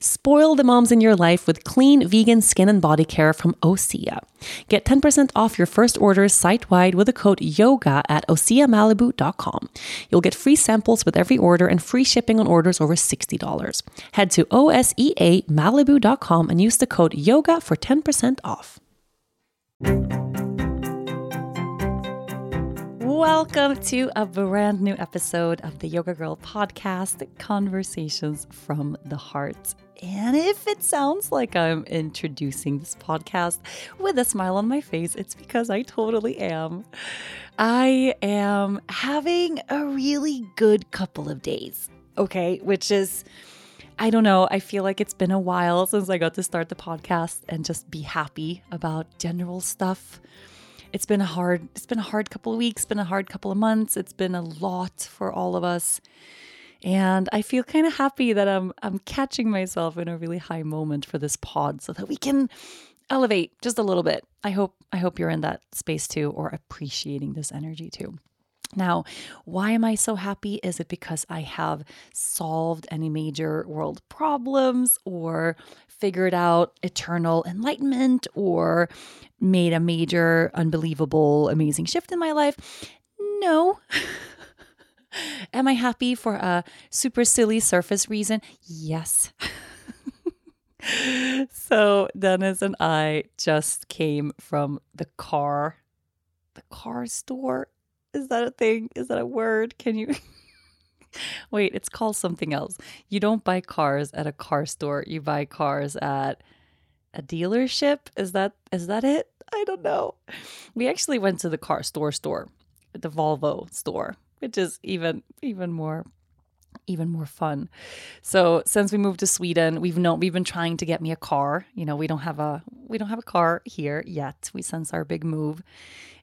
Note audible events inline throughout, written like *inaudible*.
Spoil the moms in your life with clean vegan skin and body care from Osea. Get 10% off your first orders site wide with the code YOGA at OseaMalibu.com. You'll get free samples with every order and free shipping on orders over $60. Head to OSEAMalibu.com and use the code YOGA for 10% off. Welcome to a brand new episode of the Yoga Girl podcast, Conversations from the Heart. And if it sounds like I'm introducing this podcast with a smile on my face, it's because I totally am. I am having a really good couple of days, okay? Which is, I don't know, I feel like it's been a while since I got to start the podcast and just be happy about general stuff. It's been a hard it's been a hard couple of weeks, been a hard couple of months. It's been a lot for all of us. And I feel kind of happy that I'm I'm catching myself in a really high moment for this pod so that we can elevate just a little bit. I hope I hope you're in that space too or appreciating this energy too. Now, why am I so happy? Is it because I have solved any major world problems or figured out eternal enlightenment or made a major, unbelievable, amazing shift in my life? No. *laughs* Am I happy for a super silly surface reason? Yes. *laughs* so Dennis and I just came from the car, the car store. Is that a thing? Is that a word? Can you? *laughs* Wait, it's called something else. You don't buy cars at a car store. You buy cars at a dealership. Is that is that it? I don't know. We actually went to the car store store, the Volvo store which is even even more even more fun. So since we moved to Sweden, we've known we've been trying to get me a car. You know, we don't have a we don't have a car here yet. We since our big move.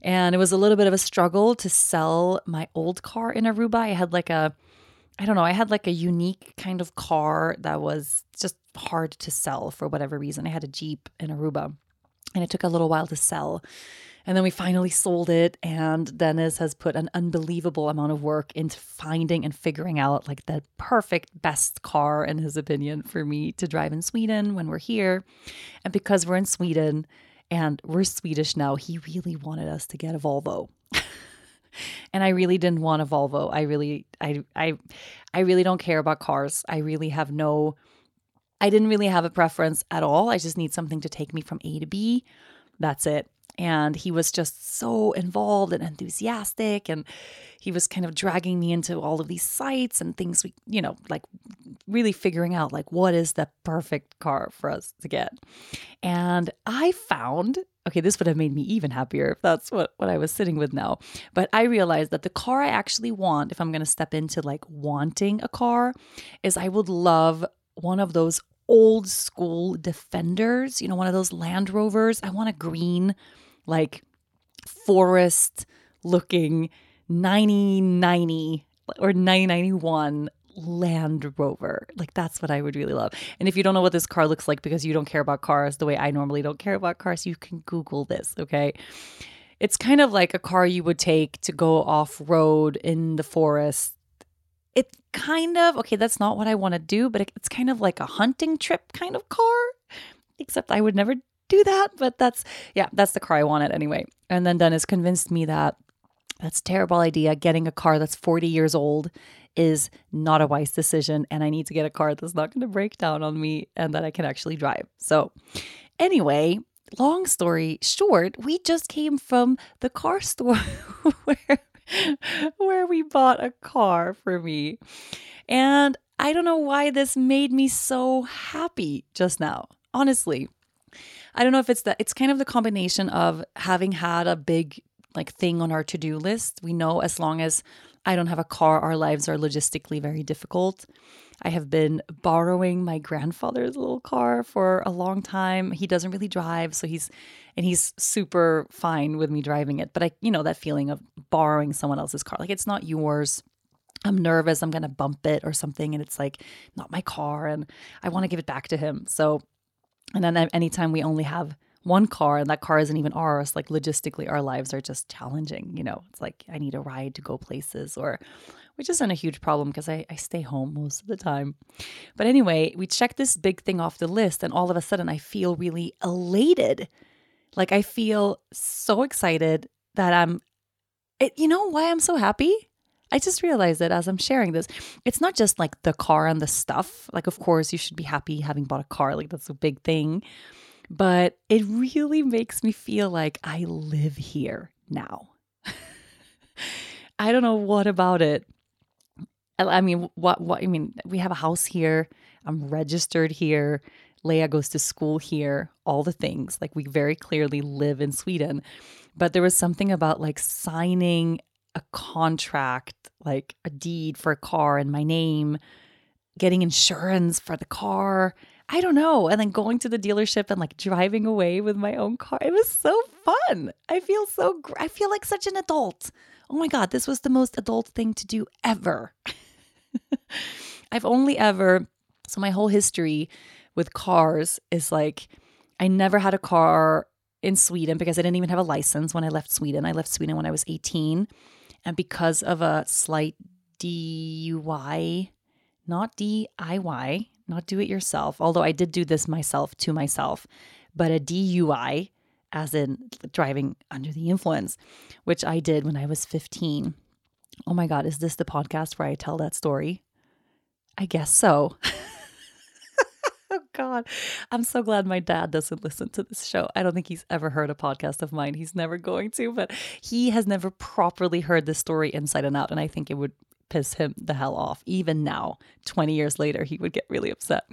And it was a little bit of a struggle to sell my old car in Aruba. I had like a I don't know, I had like a unique kind of car that was just hard to sell for whatever reason. I had a Jeep in Aruba and it took a little while to sell. And then we finally sold it. And Dennis has put an unbelievable amount of work into finding and figuring out like the perfect, best car, in his opinion, for me to drive in Sweden when we're here. And because we're in Sweden and we're Swedish now, he really wanted us to get a Volvo. *laughs* and I really didn't want a Volvo. I really, I, I, I really don't care about cars. I really have no, I didn't really have a preference at all. I just need something to take me from A to B. That's it and he was just so involved and enthusiastic and he was kind of dragging me into all of these sites and things we you know like really figuring out like what is the perfect car for us to get. And i found okay this would have made me even happier if that's what what i was sitting with now but i realized that the car i actually want if i'm going to step into like wanting a car is i would love one of those old school defenders you know one of those land rovers. I want a green like forest looking 9090 or 991 Land Rover. Like that's what I would really love. And if you don't know what this car looks like because you don't care about cars the way I normally don't care about cars, you can Google this, okay? It's kind of like a car you would take to go off road in the forest. It kind of, okay, that's not what I want to do, but it's kind of like a hunting trip kind of car, except I would never do that, but that's yeah, that's the car I wanted anyway. And then Dennis convinced me that that's a terrible idea. Getting a car that's 40 years old is not a wise decision. And I need to get a car that's not going to break down on me and that I can actually drive. So, anyway, long story short, we just came from the car store *laughs* where, where we bought a car for me. And I don't know why this made me so happy just now. Honestly, I don't know if it's that it's kind of the combination of having had a big like thing on our to-do list. We know as long as I don't have a car, our lives are logistically very difficult. I have been borrowing my grandfather's little car for a long time. He doesn't really drive, so he's and he's super fine with me driving it. But I, you know, that feeling of borrowing someone else's car, like it's not yours. I'm nervous, I'm going to bump it or something and it's like not my car and I want to give it back to him. So and then anytime we only have one car and that car isn't even ours, like logistically, our lives are just challenging. You know, it's like I need a ride to go places, or which isn't a huge problem because I, I stay home most of the time. But anyway, we check this big thing off the list, and all of a sudden, I feel really elated. Like I feel so excited that I'm, it, you know, why I'm so happy? I just realized that as I'm sharing this, it's not just like the car and the stuff. Like, of course, you should be happy having bought a car. Like, that's a big thing but it really makes me feel like I live here now. *laughs* I don't know what about it. I mean, what what I mean, we have a house here. I'm registered here. Leia goes to school here, all the things. Like we very clearly live in Sweden. But there was something about like signing a contract, like a deed for a car in my name, getting insurance for the car, I don't know. And then going to the dealership and like driving away with my own car. It was so fun. I feel so, gr- I feel like such an adult. Oh my God, this was the most adult thing to do ever. *laughs* I've only ever, so my whole history with cars is like, I never had a car in Sweden because I didn't even have a license when I left Sweden. I left Sweden when I was 18. And because of a slight DUI, not DIY, not do it yourself, although I did do this myself to myself, but a DUI, as in driving under the influence, which I did when I was 15. Oh my God, is this the podcast where I tell that story? I guess so. *laughs* God. I'm so glad my dad doesn't listen to this show. I don't think he's ever heard a podcast of mine. He's never going to, but he has never properly heard this story inside and out. And I think it would piss him the hell off. Even now, 20 years later, he would get really upset.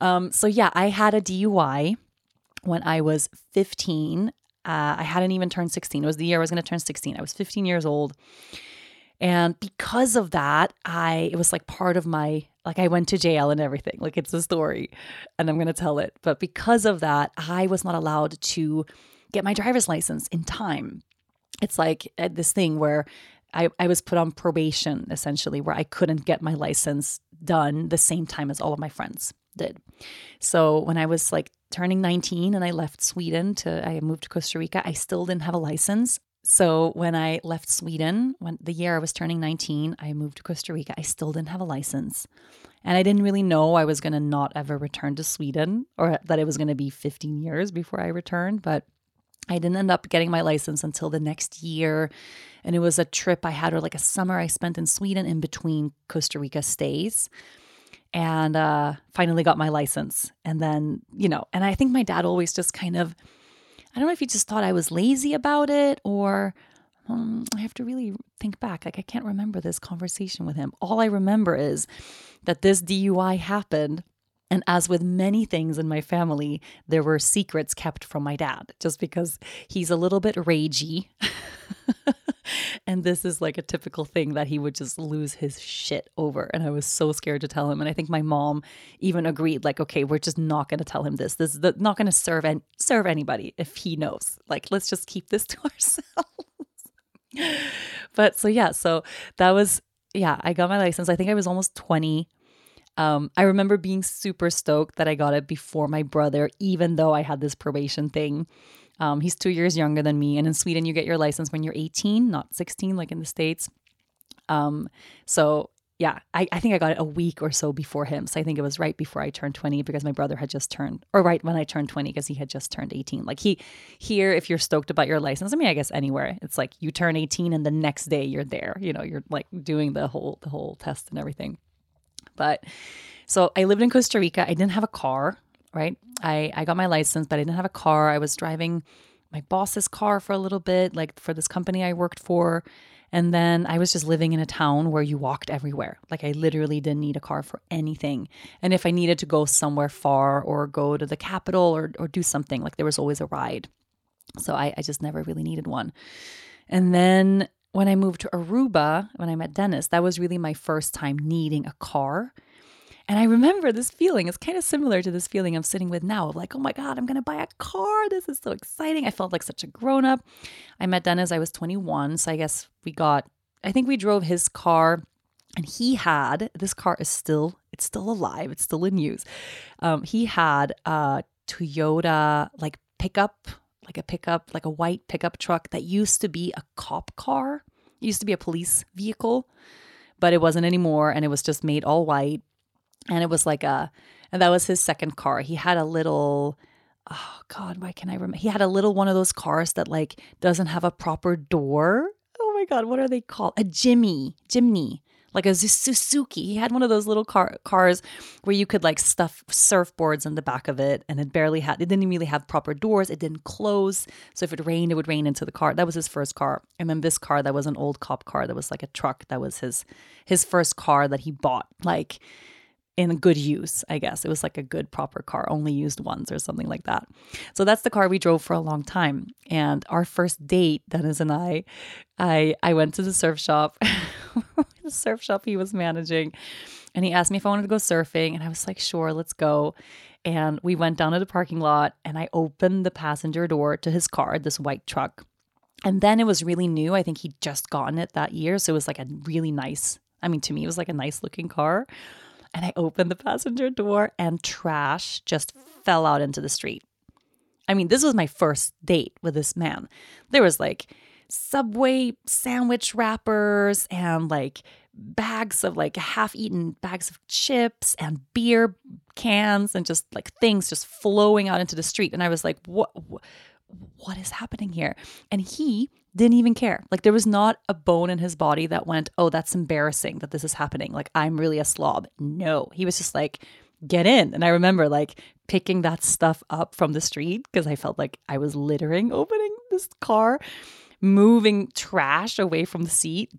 Um, so, yeah, I had a DUI when I was 15. Uh, I hadn't even turned 16. It was the year I was going to turn 16. I was 15 years old. And because of that, I, it was like part of my, like I went to jail and everything. Like it's a story and I'm going to tell it. But because of that, I was not allowed to get my driver's license in time. It's like uh, this thing where I, I was put on probation essentially, where I couldn't get my license done the same time as all of my friends did. So when I was like turning 19 and I left Sweden to, I moved to Costa Rica, I still didn't have a license. So when I left Sweden, when the year I was turning 19, I moved to Costa Rica. I still didn't have a license. And I didn't really know I was going to not ever return to Sweden or that it was going to be 15 years before I returned. But I didn't end up getting my license until the next year. And it was a trip I had, or like a summer I spent in Sweden in between Costa Rica stays. And uh, finally got my license. And then, you know, and I think my dad always just kind of, I don't know if he just thought I was lazy about it or um, I have to really think back. Like, I can't remember this conversation with him. All I remember is that this DUI happened and as with many things in my family, there were secrets kept from my dad just because he's a little bit ragey. *laughs* and this is like a typical thing that he would just lose his shit over. And I was so scared to tell him. And I think my mom even agreed, like, okay, we're just not going to tell him this. This is not going to serve and serve anybody if he knows. Like, let's just keep this to *laughs* ourselves. but so yeah, so that was yeah, I got my license. I think I was almost 20 um, I remember being super stoked that I got it before my brother, even though I had this probation thing. Um, he's two years younger than me. And in Sweden, you get your license when you're 18, not 16, like in the States. Um, so yeah, I, I think I got it a week or so before him. So I think it was right before I turned 20 because my brother had just turned, or right when I turned 20 because he had just turned 18. Like he, here, if you're stoked about your license, I mean, I guess anywhere, it's like you turn 18 and the next day you're there, you know, you're like doing the whole, the whole test and everything. But so I lived in Costa Rica. I didn't have a car, right? I, I got my license, but I didn't have a car. I was driving my boss's car for a little bit, like for this company I worked for. And then I was just living in a town where you walked everywhere. Like I literally didn't need a car for anything. And if I needed to go somewhere far or go to the capital or, or do something, like there was always a ride. So I, I just never really needed one. And then when I moved to Aruba, when I met Dennis, that was really my first time needing a car and I remember this feeling. It's kind of similar to this feeling I'm sitting with now of like, oh my God, I'm going to buy a car. This is so exciting. I felt like such a grown up. I met Dennis, I was 21. So I guess we got, I think we drove his car and he had, this car is still, it's still alive. It's still in use. Um, he had a Toyota like pickup, like a pickup, like a white pickup truck that used to be a cop car. It used to be a police vehicle but it wasn't anymore and it was just made all white and it was like a and that was his second car he had a little oh god why can i remember he had a little one of those cars that like doesn't have a proper door oh my god what are they called a jimmy jimny like a Suzuki. He had one of those little car- cars where you could like stuff surfboards in the back of it, and it barely had. It didn't really have proper doors. It didn't close, so if it rained, it would rain into the car. That was his first car, and then this car that was an old cop car that was like a truck. That was his his first car that he bought. Like in good use, I guess. It was like a good, proper car, only used once or something like that. So that's the car we drove for a long time. And our first date, Dennis and I, I, I went to the surf shop, *laughs* the surf shop he was managing. And he asked me if I wanted to go surfing. And I was like, sure, let's go. And we went down to the parking lot and I opened the passenger door to his car, this white truck. And then it was really new. I think he'd just gotten it that year. So it was like a really nice, I mean, to me, it was like a nice looking car and I opened the passenger door and trash just fell out into the street. I mean, this was my first date with this man. There was like Subway sandwich wrappers and like bags of like half eaten bags of chips and beer cans and just like things just flowing out into the street. And I was like, what? What is happening here? And he didn't even care. Like there was not a bone in his body that went, "Oh, that's embarrassing that this is happening. Like I'm really a slob." No. He was just like, "Get in." And I remember like picking that stuff up from the street because I felt like I was littering opening this car, moving trash away from the seat.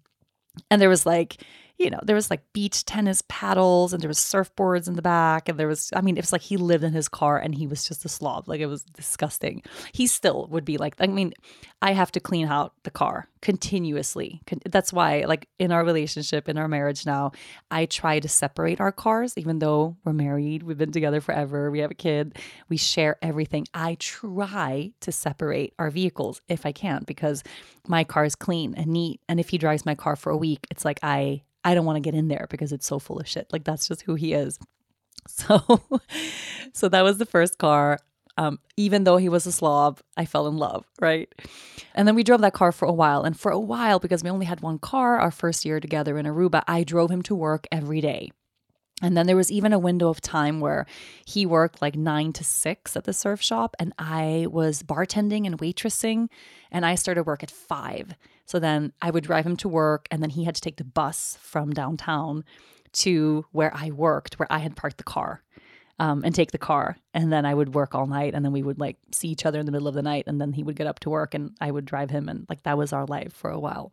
And there was like you know, there was like beach tennis paddles and there was surfboards in the back. And there was, I mean, it was like he lived in his car and he was just a slob. Like it was disgusting. He still would be like, I mean, I have to clean out the car continuously. That's why, like in our relationship, in our marriage now, I try to separate our cars, even though we're married, we've been together forever, we have a kid, we share everything. I try to separate our vehicles if I can because my car is clean and neat. And if he drives my car for a week, it's like I I don't want to get in there because it's so full of shit. Like that's just who he is. *laughs* So so that was the first car. Um, even though he was a slob, I fell in love, right? And then we drove that car for a while. And for a while, because we only had one car, our first year together in Aruba, I drove him to work every day. And then there was even a window of time where he worked like nine to six at the surf shop, and I was bartending and waitressing, and I started work at five. So then I would drive him to work, and then he had to take the bus from downtown to where I worked, where I had parked the car. Um, and take the car. And then I would work all night. And then we would like see each other in the middle of the night. And then he would get up to work and I would drive him. And like that was our life for a while.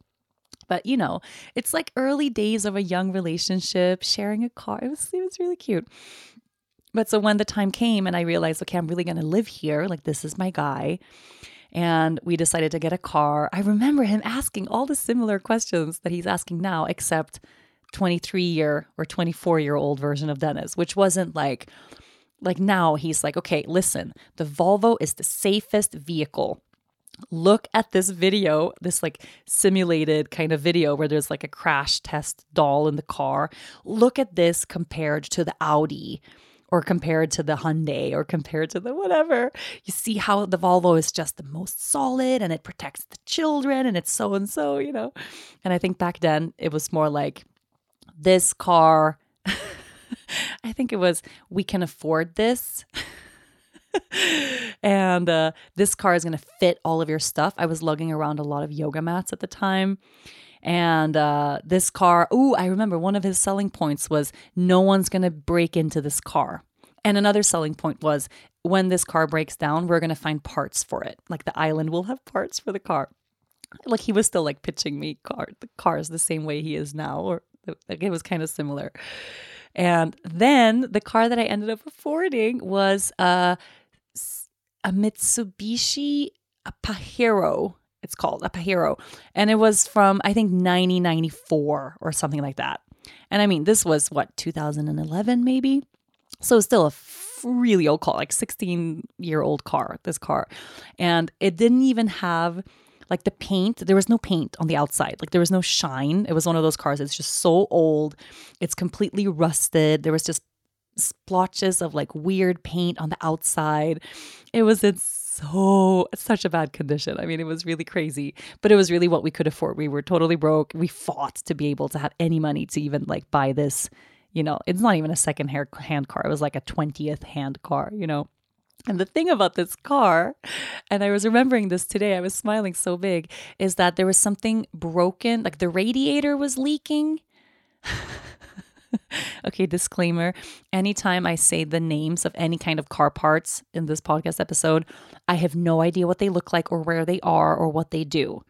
But you know, it's like early days of a young relationship, sharing a car. It was it was really cute. But so when the time came and I realized, okay, I'm really going to live here, like this is my guy, and we decided to get a car. I remember him asking all the similar questions that he's asking now, except 23 year or 24 year old version of Dennis, which wasn't like like now he's like, okay, listen, the Volvo is the safest vehicle look at this video, this like simulated kind of video where there's like a crash test doll in the car. Look at this compared to the Audi or compared to the Hyundai or compared to the whatever. You see how the Volvo is just the most solid and it protects the children and it's so and so, you know. And I think back then it was more like this car, *laughs* I think it was, we can afford this. *laughs* and uh, this car is going to fit all of your stuff. I was lugging around a lot of yoga mats at the time. And uh, this car, ooh, I remember one of his selling points was no one's going to break into this car. And another selling point was when this car breaks down, we're going to find parts for it. Like the island will have parts for the car. Like he was still like pitching me car the cars the same way he is now, or like it was kind of similar. And then the car that I ended up affording was uh, a Mitsubishi a Pajero. It's called a Pajero, and it was from I think 1994 or something like that. And I mean, this was what 2011 maybe. So still a really old car, like 16 year old car, this car. And it didn't even have like the paint, there was no paint on the outside. Like there was no shine. It was one of those cars. It's just so old. It's completely rusted. There was just splotches of like weird paint on the outside. It was in so such a bad condition. I mean, it was really crazy, but it was really what we could afford. We were totally broke. We fought to be able to have any money to even like buy this. You know, it's not even a second hand car. It was like a 20th hand car, you know. And the thing about this car, and I was remembering this today, I was smiling so big, is that there was something broken, like the radiator was leaking. *laughs* *laughs* okay, disclaimer anytime I say the names of any kind of car parts in this podcast episode, I have no idea what they look like or where they are or what they do.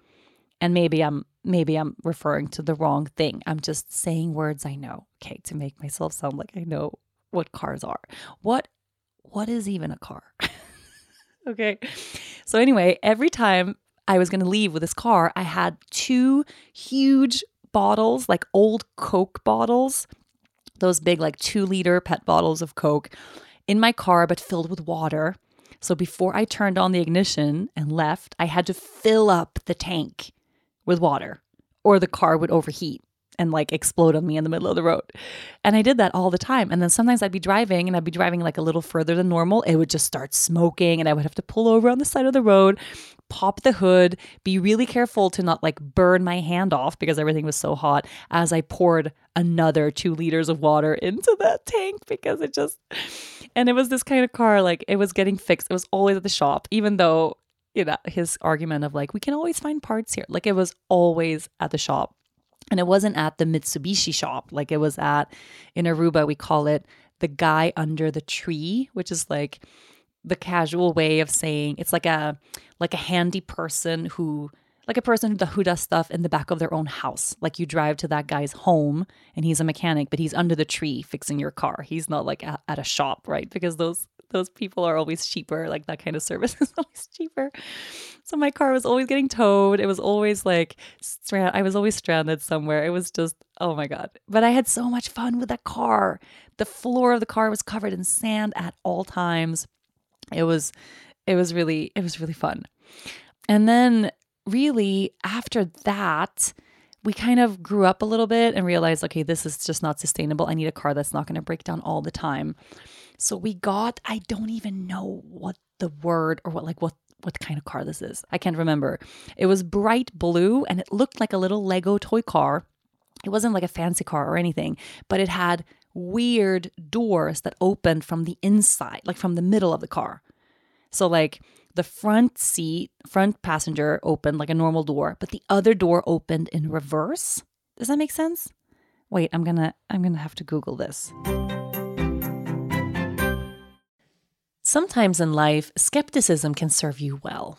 And maybe I'm maybe I'm referring to the wrong thing. I'm just saying words I know, okay, to make myself sound like I know what cars are. What what is even a car? *laughs* okay. So anyway, every time I was going to leave with this car, I had two huge bottles, like old Coke bottles those big, like two liter pet bottles of Coke in my car, but filled with water. So before I turned on the ignition and left, I had to fill up the tank with water or the car would overheat and like explode on me in the middle of the road. And I did that all the time. And then sometimes I'd be driving and I'd be driving like a little further than normal. It would just start smoking and I would have to pull over on the side of the road, pop the hood, be really careful to not like burn my hand off because everything was so hot as I poured another two liters of water into that tank because it just, and it was this kind of car, like it was getting fixed. It was always at the shop, even though, you know, his argument of like, we can always find parts here. Like it was always at the shop. And it wasn't at the Mitsubishi shop, like it was at, in Aruba, we call it the guy under the tree, which is like, the casual way of saying it's like a like a handy person who like a person who does stuff in the back of their own house. Like you drive to that guy's home and he's a mechanic, but he's under the tree fixing your car. He's not like at, at a shop, right? Because those those people are always cheaper. Like that kind of service *laughs* is always cheaper. So my car was always getting towed. It was always like strand. I was always stranded somewhere. It was just oh my god. But I had so much fun with that car. The floor of the car was covered in sand at all times it was it was really it was really fun and then really after that we kind of grew up a little bit and realized okay this is just not sustainable. I need a car that's not going to break down all the time. So we got i don't even know what the word or what like what what kind of car this is. I can't remember. It was bright blue and it looked like a little lego toy car. It wasn't like a fancy car or anything but it had weird doors that opened from the inside, like from the middle of the car. So, like the front seat, front passenger opened like a normal door, but the other door opened in reverse. Does that make sense? Wait, I'm gonna I'm gonna have to Google this. Sometimes in life, skepticism can serve you well.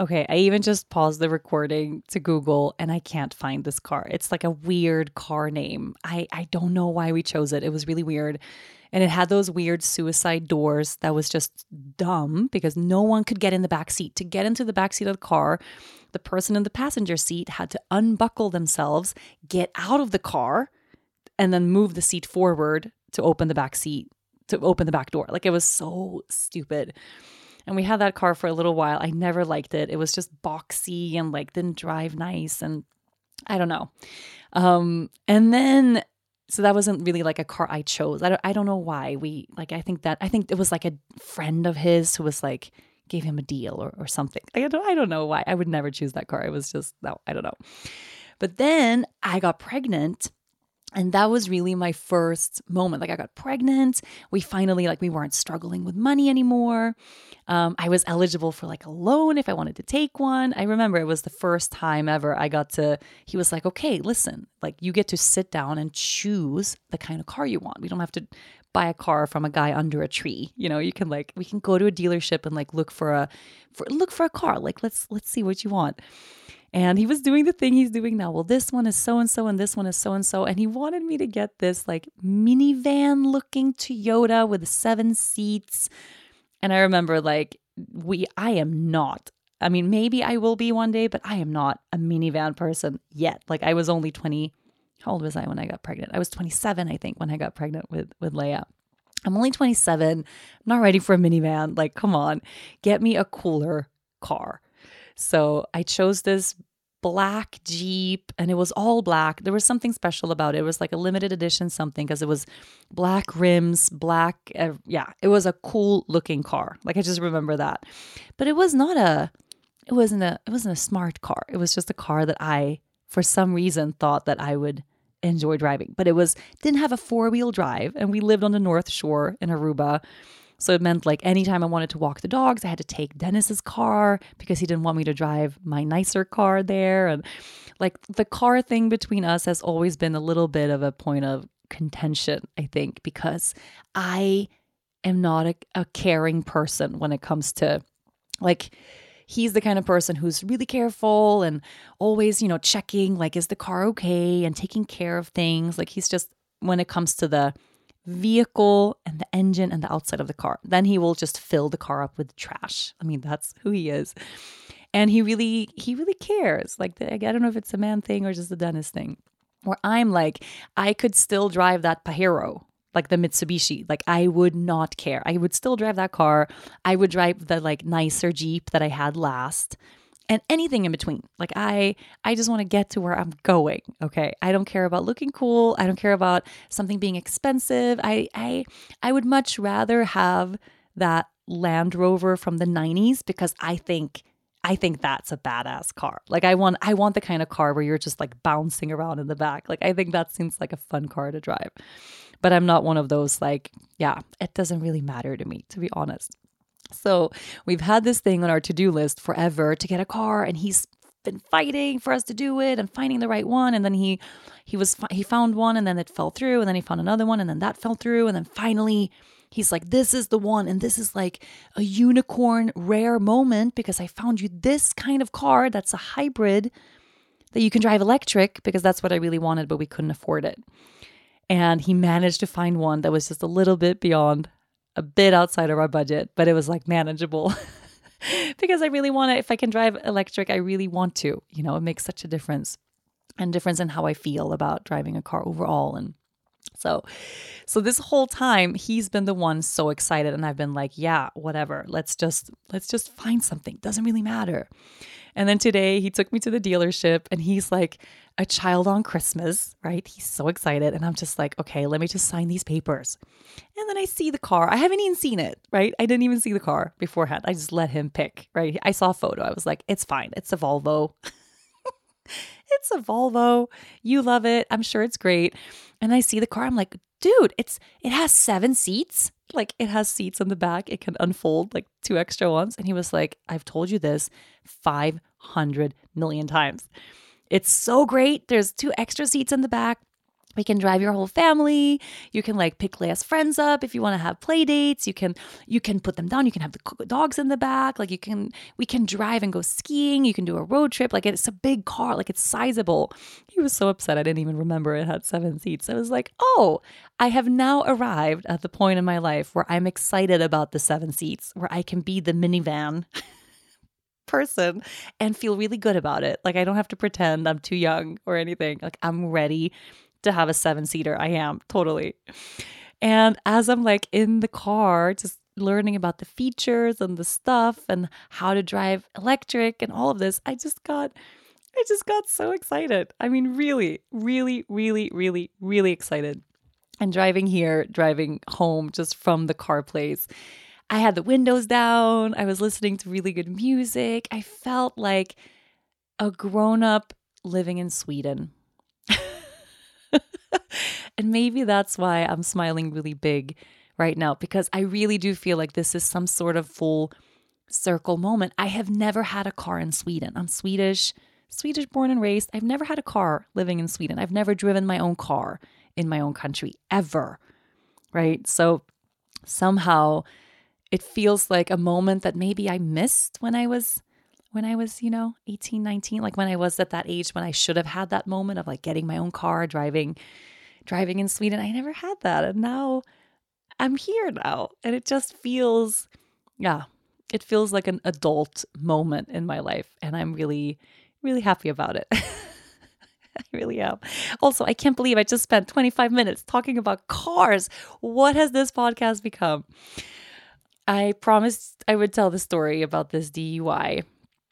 Okay, I even just paused the recording to Google and I can't find this car. It's like a weird car name. I, I don't know why we chose it. It was really weird. And it had those weird suicide doors that was just dumb because no one could get in the back seat. To get into the back seat of the car, the person in the passenger seat had to unbuckle themselves, get out of the car, and then move the seat forward to open the back seat, to open the back door. Like it was so stupid. And we had that car for a little while. I never liked it. It was just boxy and like didn't drive nice. And I don't know. Um, and then so that wasn't really like a car I chose. I don't, I don't know why we like. I think that I think it was like a friend of his who was like gave him a deal or, or something. I don't I don't know why. I would never choose that car. It was just no, I don't know. But then I got pregnant and that was really my first moment. Like i got pregnant. We finally like we weren't struggling with money anymore. Um, i was eligible for like a loan if i wanted to take one. I remember it was the first time ever i got to he was like okay listen like you get to sit down and choose the kind of car you want. We don't have to buy a car from a guy under a tree. You know you can like we can go to a dealership and like look for a for look for a car. Like let's let's see what you want and he was doing the thing he's doing now. Well, this one is so and so, and this one is so and so. And he wanted me to get this like minivan looking Toyota with seven seats. And I remember like, we, I am not. I mean, maybe I will be one day, but I am not a minivan person yet. Like, I was only 20. How old was I when I got pregnant? I was 27, I think, when I got pregnant with, with Leia. I'm only 27. I'm not ready for a minivan. Like, come on, get me a cooler car. So I chose this black Jeep and it was all black. There was something special about it. It was like a limited edition something because it was black rims, black. Uh, yeah, it was a cool looking car. Like I just remember that. But it was not a, it wasn't a, it wasn't a smart car. It was just a car that I, for some reason, thought that I would enjoy driving. But it was, didn't have a four wheel drive. And we lived on the North Shore in Aruba. So it meant like anytime I wanted to walk the dogs, I had to take Dennis's car because he didn't want me to drive my nicer car there. And like the car thing between us has always been a little bit of a point of contention, I think, because I am not a, a caring person when it comes to like, he's the kind of person who's really careful and always, you know, checking like is the car okay and taking care of things. Like he's just when it comes to the vehicle and the engine and the outside of the car. Then he will just fill the car up with trash. I mean, that's who he is. And he really, he really cares. Like, I don't know if it's a man thing or just a Dennis thing. Where I'm like, I could still drive that Pajero, like the Mitsubishi. Like, I would not care. I would still drive that car. I would drive the like nicer Jeep that I had last and anything in between. Like I I just want to get to where I'm going, okay? I don't care about looking cool. I don't care about something being expensive. I I I would much rather have that Land Rover from the 90s because I think I think that's a badass car. Like I want I want the kind of car where you're just like bouncing around in the back. Like I think that seems like a fun car to drive. But I'm not one of those like, yeah, it doesn't really matter to me to be honest. So we've had this thing on our to do list forever to get a car, and he's been fighting for us to do it and finding the right one. And then he he was he found one and then it fell through and then he found another one and then that fell through. And then finally he's like this is the one and this is like a unicorn rare moment because I found you this kind of car that's a hybrid that you can drive electric because that's what I really wanted but we couldn't afford it. And he managed to find one that was just a little bit beyond a bit outside of our budget, but it was like manageable *laughs* because I really want to, if I can drive electric, I really want to. You know, it makes such a difference and difference in how I feel about driving a car overall. And So, so this whole time he's been the one so excited and I've been like, yeah, whatever. Let's just let's just find something. Doesn't really matter. And then today he took me to the dealership and he's like a child on Christmas, right? He's so excited and I'm just like, okay, let me just sign these papers. And then I see the car. I haven't even seen it, right? I didn't even see the car beforehand. I just let him pick, right? I saw a photo. I was like, it's fine. It's a Volvo. *laughs* it's a Volvo. You love it. I'm sure it's great. And I see the car. I'm like, dude, it's it has seven seats. Like it has seats in the back. It can unfold like two extra ones. And he was like, I've told you this 500 million times. It's so great. There's two extra seats in the back. We can drive your whole family. You can like pick Leia's friends up if you want to have play dates. You can you can put them down. You can have the dogs in the back. Like you can we can drive and go skiing. You can do a road trip. Like it's a big car. Like it's sizable. He was so upset. I didn't even remember it had seven seats. I was like, oh, I have now arrived at the point in my life where I'm excited about the seven seats, where I can be the minivan. *laughs* person and feel really good about it. Like I don't have to pretend I'm too young or anything. Like I'm ready to have a seven seater. I am totally. And as I'm like in the car, just learning about the features and the stuff and how to drive electric and all of this, I just got I just got so excited. I mean, really, really, really, really, really excited. And driving here, driving home just from the car place, I had the windows down. I was listening to really good music. I felt like a grown up living in Sweden. *laughs* and maybe that's why I'm smiling really big right now because I really do feel like this is some sort of full circle moment. I have never had a car in Sweden. I'm Swedish, Swedish born and raised. I've never had a car living in Sweden. I've never driven my own car in my own country ever. Right? So somehow it feels like a moment that maybe I missed when I was when I was, you know, 18, 19, like when I was at that age when I should have had that moment of like getting my own car, driving driving in Sweden. I never had that. And now I'm here now. And it just feels yeah, it feels like an adult moment in my life and I'm really really happy about it. *laughs* I really am. Also, I can't believe I just spent 25 minutes talking about cars. What has this podcast become? I promised I would tell the story about this DUI.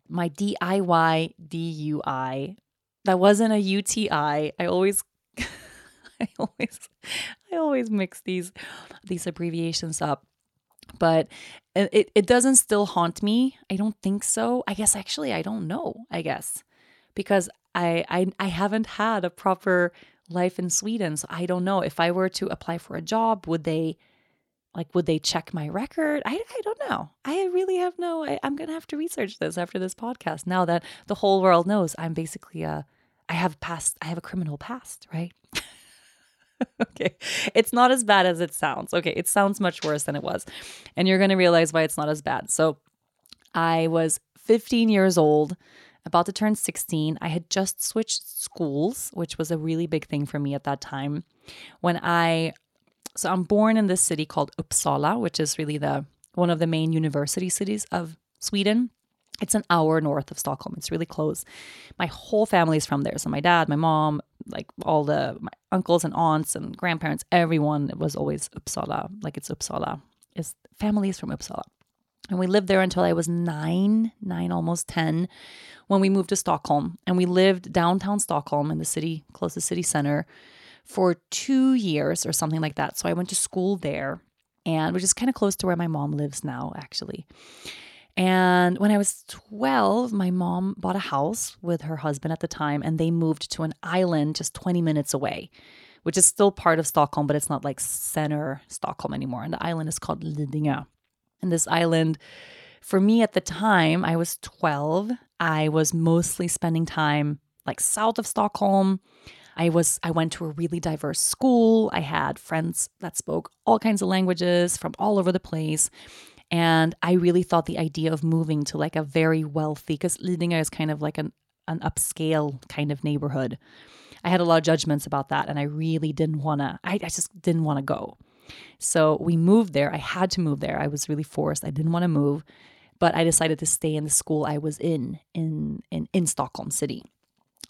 My DIY DUI. That wasn't a UTI. I always *laughs* I always I always mix these these abbreviations up. But it, it doesn't still haunt me. I don't think so. I guess actually I don't know, I guess. Because I I, I haven't had a proper life in Sweden. So I don't know. If I were to apply for a job, would they like, would they check my record? I, I don't know. I really have no, I, I'm going to have to research this after this podcast now that the whole world knows I'm basically a, I have past, I have a criminal past, right? *laughs* okay. It's not as bad as it sounds. Okay. It sounds much worse than it was. And you're to realize why it's not as bad. So I was 15 years old, about to turn 16. I had just switched schools, which was a really big thing for me at that time. When I so I'm born in this city called Uppsala, which is really the one of the main university cities of Sweden. It's an hour north of Stockholm. It's really close. My whole family is from there. So my dad, my mom, like all the my uncles and aunts and grandparents, everyone was always Uppsala. Like it's Uppsala. Is family is from Uppsala. And we lived there until I was nine, nine, almost 10, when we moved to Stockholm. And we lived downtown Stockholm in the city, close to city center for two years or something like that. So I went to school there, and which is kind of close to where my mom lives now, actually. And when I was 12, my mom bought a house with her husband at the time, and they moved to an island just 20 minutes away, which is still part of Stockholm, but it's not like center Stockholm anymore. And the island is called Lidingö. And this island, for me at the time, I was 12. I was mostly spending time like south of Stockholm. I was I went to a really diverse school. I had friends that spoke all kinds of languages from all over the place. And I really thought the idea of moving to like a very wealthy, because Lidingö is kind of like an, an upscale kind of neighborhood. I had a lot of judgments about that, and I really didn't want to, I, I just didn't want to go. So we moved there. I had to move there. I was really forced. I didn't want to move, but I decided to stay in the school I was in in in, in Stockholm City.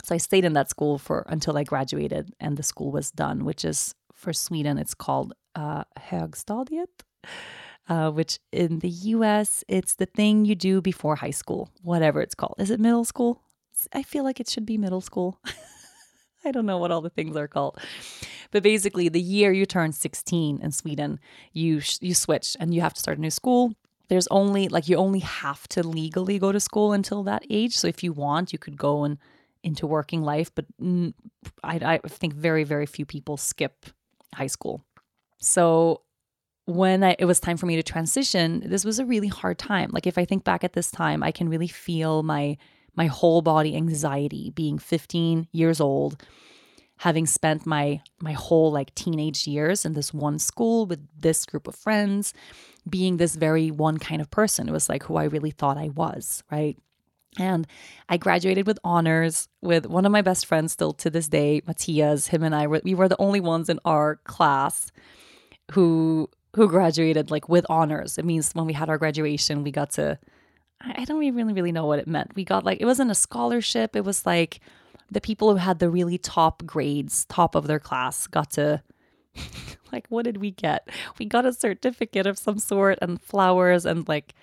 So I stayed in that school for until I graduated and the school was done, which is for Sweden, it's called uh, högstadiet, uh, which in the US, it's the thing you do before high school, whatever it's called. Is it middle school? I feel like it should be middle school. *laughs* I don't know what all the things are called. But basically, the year you turn 16 in Sweden, you you switch and you have to start a new school. There's only like you only have to legally go to school until that age. So if you want, you could go and into working life, but I, I think very very few people skip high school. So when I, it was time for me to transition, this was a really hard time. Like if I think back at this time, I can really feel my my whole body anxiety being 15 years old having spent my my whole like teenage years in this one school with this group of friends being this very one kind of person it was like who i really thought i was right and I graduated with honors with one of my best friends still to this day, Matthias. Him and I were we were the only ones in our class who who graduated like with honors. It means when we had our graduation, we got to I don't even really know what it meant. We got like, it wasn't a scholarship. It was like the people who had the really top grades, top of their class, got to, *laughs* like, what did we get? We got a certificate of some sort and flowers and like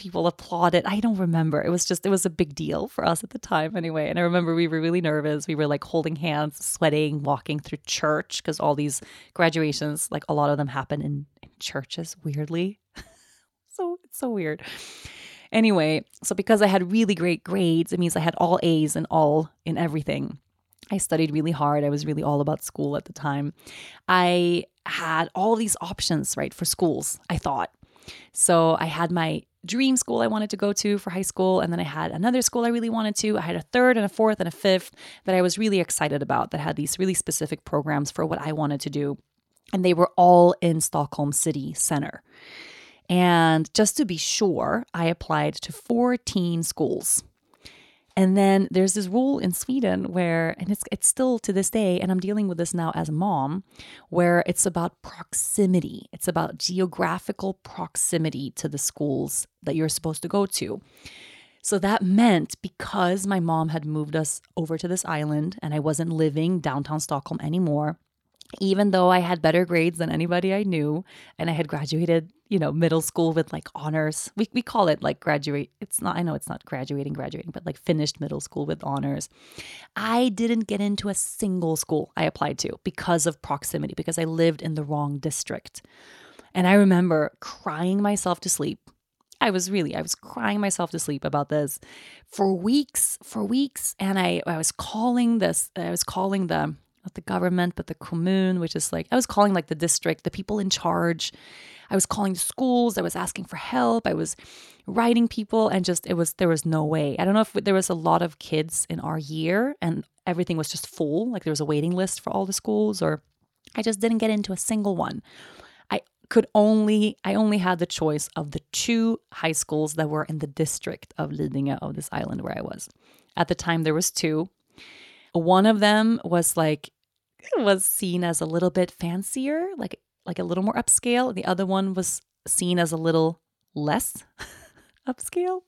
people applauded. I don't remember. It was just, it was a big deal for us at the time anyway. And I remember we were really nervous. We were like holding hands, sweating, walking through church because all these graduations, like a lot of them happen in, in churches, weirdly. *laughs* so it's so weird. Anyway, so because I had really great grades, it means I had all A's and all in everything. I studied really hard. I was really all about school at the time. I had all these options, right, for schools, I thought. So I had my dream school I wanted to go to for high school. And then I had another school I really wanted to. I had a third and a fourth and a fifth that I was really excited about that had these really specific programs for what I wanted to do. And they were all in Stockholm city center. And just to be sure, I applied to 14 schools. And then there's this rule in Sweden where, and it's it's still to this day, and I'm dealing with this now as a mom, where it's about proximity. It's about geographical proximity to the schools that you're supposed to go to. So that meant because my mom had moved us over to this island and I wasn't living downtown Stockholm anymore, even though I had better grades than anybody I knew and I had graduated, you know, middle school with like honors. We, we call it like graduate. It's not, I know it's not graduating, graduating, but like finished middle school with honors. I didn't get into a single school I applied to because of proximity, because I lived in the wrong district. And I remember crying myself to sleep. I was really, I was crying myself to sleep about this for weeks, for weeks. And I, I was calling this, I was calling the, not the government, but the commune, which is like, I was calling like the district, the people in charge. I was calling schools. I was asking for help. I was writing people, and just, it was, there was no way. I don't know if there was a lot of kids in our year and everything was just full, like there was a waiting list for all the schools, or I just didn't get into a single one. I could only, I only had the choice of the two high schools that were in the district of Lidingö, of this island where I was. At the time, there was two one of them was like was seen as a little bit fancier, like like a little more upscale. The other one was seen as a little less *laughs* upscale.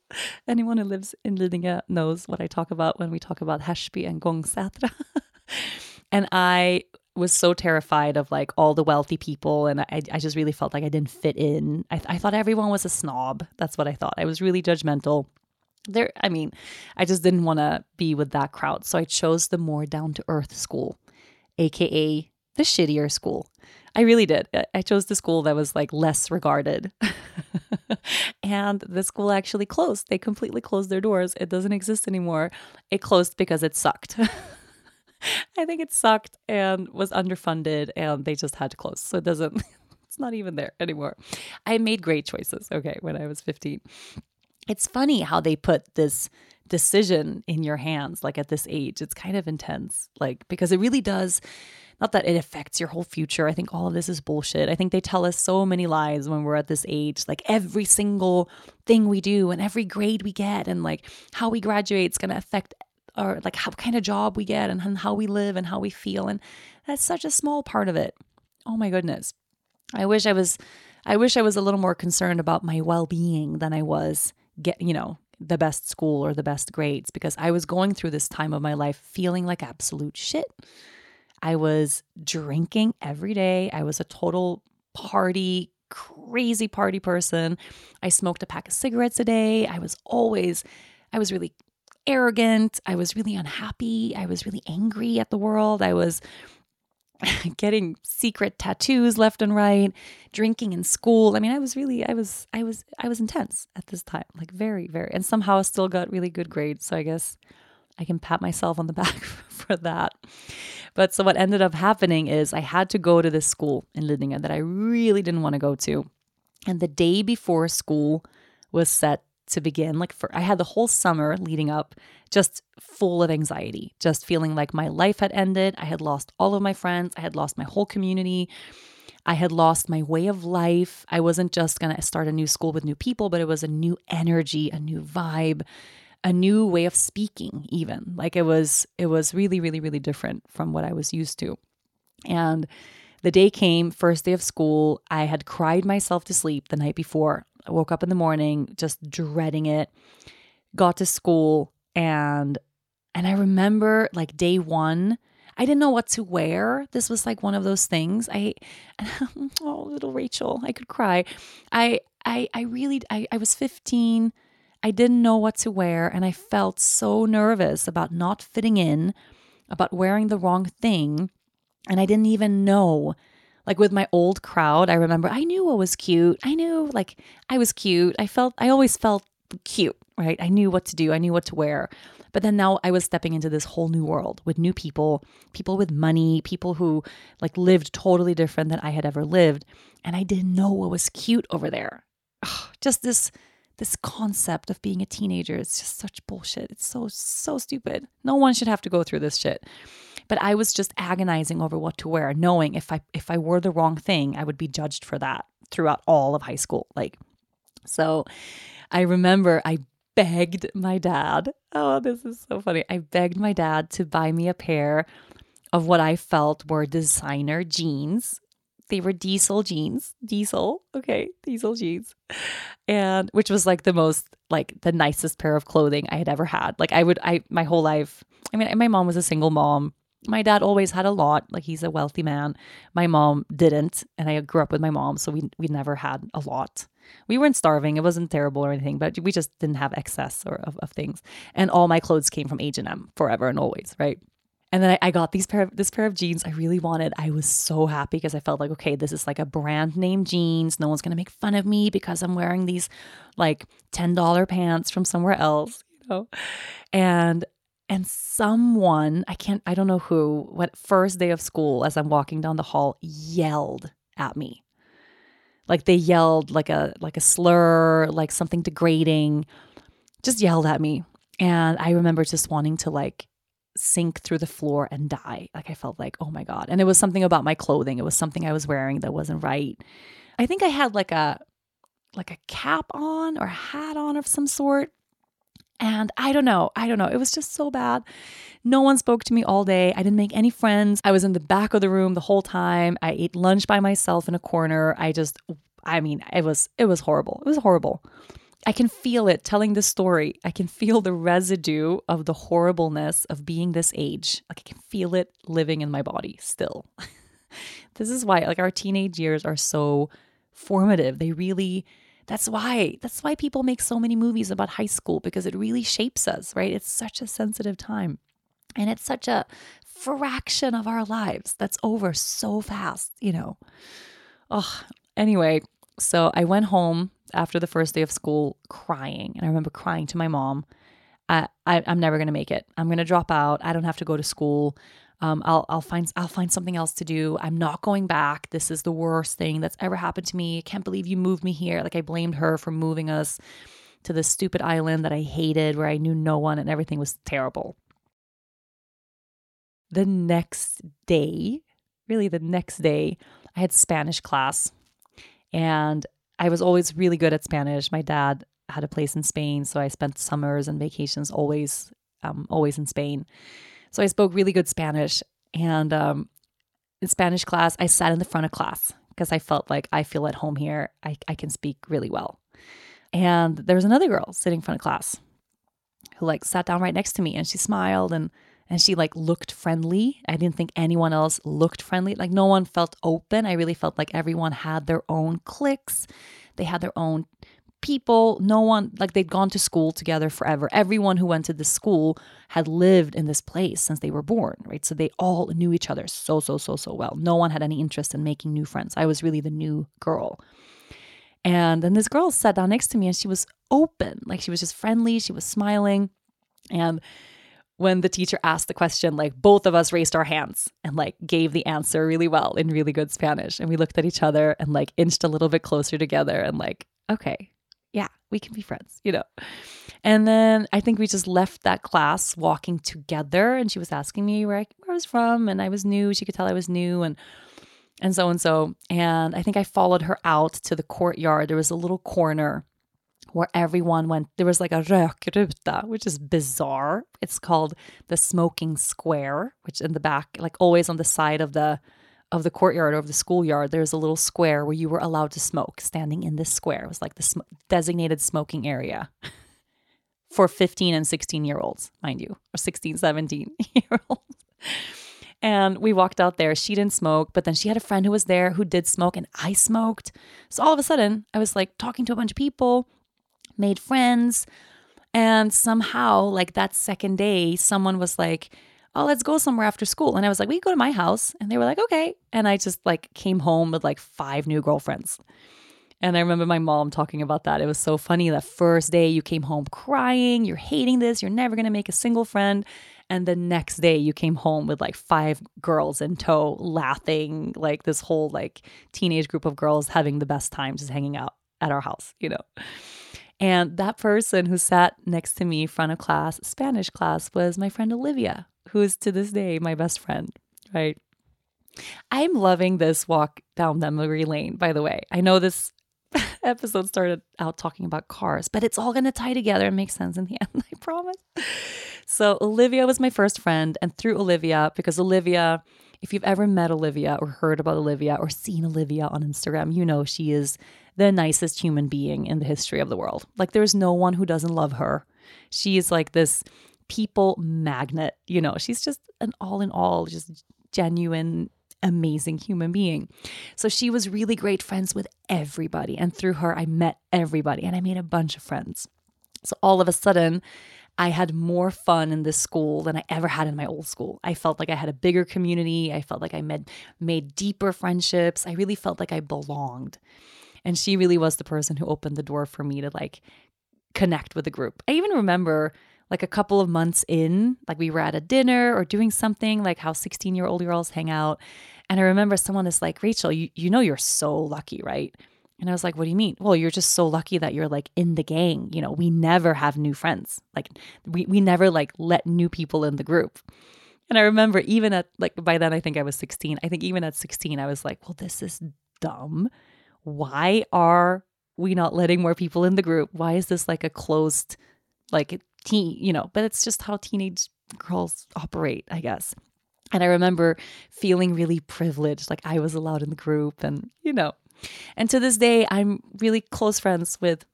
Anyone who lives in Lidingö knows what I talk about when we talk about Hersby and Gångsätra. *laughs* and I was so terrified of like all the wealthy people and I, I just really felt like I didn't fit in. I, I thought everyone was a snob. That's what I thought. I was really judgmental there i mean i just didn't want to be with that crowd so i chose the more down to earth school aka the shittier school. I really did. I chose the school that was like less regarded. *laughs* And the school actually closed. They completely closed their doors. It doesn't exist anymore. It closed because it sucked. *laughs* I think it sucked and was underfunded and they just had to close. So it doesn't *laughs* it's not even there anymore. I made great choices okay when i was 15 it's funny how they put this decision in your hands like at this age. It's kind of intense like because it really does not that it affects your whole future. I think all of this is bullshit. I think they tell us so many lies when we're at this age like every single thing we do and every grade we get and like how we graduate is going to affect or like how kind of job we get and how we live and how we feel and that's such a small part of it. Oh my goodness. I wish i was i wish i was a little more concerned about my well-being than i was get, you know, the best school or the best grades because I was going through this time of my life feeling like absolute shit. I was drinking every day. I was a total party, crazy party person. I smoked a pack of cigarettes a day. I was always, I was really arrogant. I was really unhappy. I was really angry at the world. I was *laughs* getting secret tattoos left and right, drinking in school. I mean, I was really, I was, I was, I was intense at this time, like very, very, and somehow I still got really good grades. So I guess I can pat myself on the *laughs* back for that. But so what ended up happening is I had to go to this school in Lidingö that I really didn't want to go to. And the day before school was set to begin, like for I had the whole summer leading up just full of anxiety, just feeling like my life had ended. I had lost all of my friends, I had lost my whole community. I had lost my way of life. I wasn't just going to start a new school with new people, but it was a new energy, a new vibe, a new way of speaking even. Like it was it was really really really different from what I was used to. And the day came, first day of school, I had cried myself to sleep the night before. I woke up in the morning just dreading it. Got to school and and I remember like day 1, I didn't know what to wear. This was like one of those things. I *laughs* oh little Rachel, I could cry. I I I really I, I was 15. I didn't know what to wear and I felt so nervous about not fitting in, about wearing the wrong thing, and I didn't even know like with my old crowd, I remember I knew what was cute. I knew like I was cute. I felt I always felt cute, right? I knew what to do. I knew what to wear. But then now I was stepping into this whole new world with new people, people with money, people who like lived totally different than I had ever lived, and I didn't know what was cute over there. Ugh, just this this concept of being a teenager is just such bullshit. It's so so stupid. No one should have to go through this shit. But I was just agonizing over what to wear, knowing if I if I wore the wrong thing, I would be judged for that throughout all of high school. Like so I remember I begged my dad. Oh, this is so funny. I begged my dad to buy me a pair of what I felt were designer jeans. They were diesel jeans, diesel, okay, diesel jeans. And which was like the most like the nicest pair of clothing I had ever had. Like I would I my whole life. I mean, my mom was a single mom my dad always had a lot like he's a wealthy man my mom didn't and i grew up with my mom so we we never had a lot we weren't starving it wasn't terrible or anything but we just didn't have excess or of, of things and all my clothes came from h&m forever and always right and then I, I got these pair of this pair of jeans I really wanted. I was so happy because I felt like, okay, this is like a brand name jeans. No one's gonna make fun of me because I'm wearing these like $10 pants from somewhere else, you know? And and someone, I can't, I don't know who, what first day of school as I'm walking down the hall yelled at me. Like they yelled like a like a slur, like something degrading, just yelled at me. And I remember just wanting to like sink through the floor and die. Like I felt like, oh my God. And it was something about my clothing. It was something I was wearing that wasn't right. I think I had like a like a cap on or a hat on of some sort. And I don't know. I don't know. It was just so bad. No one spoke to me all day. I didn't make any friends. I was in the back of the room the whole time. I ate lunch by myself in a corner. I just I mean, it was it was horrible. It was horrible. I can feel it telling the story. I can feel the residue of the horribleness of being this age. Like I can feel it living in my body still. *laughs* this is why like our teenage years are so formative. They really that's why that's why people make so many movies about high school because it really shapes us, right? It's such a sensitive time. And it's such a fraction of our lives that's over so fast, you know. Oh, anyway, so I went home after the first day of school crying. And I remember crying to my mom. I, I, am never going to make it. I'm going to drop out. I don't have to go to school. Um, I'll I'll find I'll find something else to do. I'm not going back. This is the worst thing that's ever happened to me. I can't believe you moved me here. Like I blamed her for moving us to this stupid island that I hated, where I knew no one and everything was terrible. The next day, really the next day, I had Spanish class, and I was always really good at Spanish. My dad had a place in Spain, so I spent summers and vacations always um, always in Spain. So I spoke really good Spanish. And um, in Spanish class, I sat in the front of class because I felt like I feel at home here. I, I can speak really well. And there was another girl sitting in front of class who like sat down right next to me and she smiled and and she like looked friendly. I didn't think anyone else looked friendly. Like no one felt open. I really felt like everyone had their own cliques. They had their own people. No one like they'd gone to school together forever. Everyone who went to this school had lived in this place since they were born, right? So they all knew each other so so so so well. No one had any interest in making new friends. I was really the new girl. And then this girl sat down next to me and she was open. Like she was just friendly, she was smiling. And when the teacher asked the question, like both of us raised our hands and like gave the answer really well in really good Spanish. And we looked at each other and like inched a little bit closer together and like, okay, yeah, we can be friends, you know. And then I think we just left that class walking together and she was asking me where I, where I was from and I was new. She could tell I was new and and so and so. And I think I followed her out to the courtyard. There was a little corner where everyone went. There was like a rökruta, which is bizarre. It's called the smoking square, which in the back, like always on the side of the of the courtyard or of the schoolyard, there's a little square where you were allowed to smoke. Standing in this square was like the sm- designated smoking area *laughs* for 15 and 16 year olds, mind you, or 16, 17 *laughs* year olds. And we walked out there. She didn't smoke, but then she had a friend who was there who did smoke, and I smoked. So all of a sudden, I was like talking to a bunch of people, made friends. And somehow, like that second day, someone was like, Oh, let's go somewhere after school. And I was like, We go to my house. And they were like, Okay. And I just like came home with like five new girlfriends. And I remember my mom talking about that. It was so funny. That first day you came home crying, you're hating this, you're never going to make a single friend. And the next day you came home with like five girls in tow, laughing, like this whole like teenage group of girls having the best time just hanging out at our house, you know. And that person who sat next to me, front of class, Spanish class, was my friend Olivia, who is to this day my best friend, right? I'm loving this walk down memory lane, by the way. I know this *laughs* episode started out talking about cars, but it's all going to tie together and make sense in the *laughs* end, I promise. So Olivia was my first friend, and through Olivia, because Olivia, if you've ever met Olivia or heard about Olivia or seen Olivia on Instagram, you know she is the nicest human being in the history of the world. Like there's no one who doesn't love her. She is like this people magnet, you know. She's just an all in all just genuine amazing human being. So she was really great friends with everybody. And through her, I met everybody and I made a bunch of friends. So all of a sudden, I had more fun in this school than I ever had in my old school. I felt like I had a bigger community. I felt like I made, made deeper friendships. I really felt like I belonged. And she really was the person who opened the door for me to like connect with the group. I even remember like a couple of months in, like we were at a dinner or doing something, like how 16 year old girls hang out. And I remember someone is like, Rachel, you, you know, you're so lucky, right? And I was like, what do you mean? Well, you're just so lucky that you're like in the gang. You know, we never have new friends. Like we, we never like let new people in the group. And I remember even at like by then I think I was 16. I think even at 16 I was like, well, this is dumb. Why are we not letting more people in the group? Why is this like a closed like teen, you know, but it's just how teenage girls operate, I guess. And I remember feeling really privileged, like I was allowed in the group and, you know, and to this day, I'm really close friends with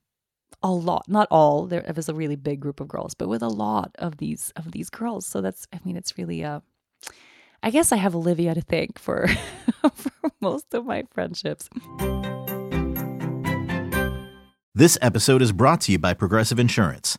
a lot, not all. There was a really big group of girls, but with a lot of these of these girls. So that's, I mean, it's really uh I guess I have Olivia to thank for *laughs* for most of my friendships. This episode is brought to you by Progressive Insurance.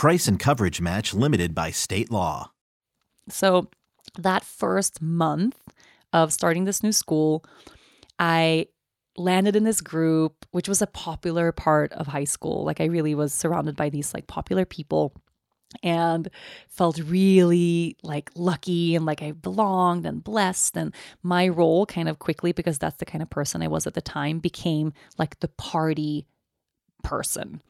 Price and coverage match limited by state law. So, that first month of starting this new school, I landed in this group, which was a popular part of high school. Like I really was surrounded by these like popular people and felt really like lucky and like I belonged and blessed. And my role kind of quickly, because that's the kind of person I was at the time, became like the party person.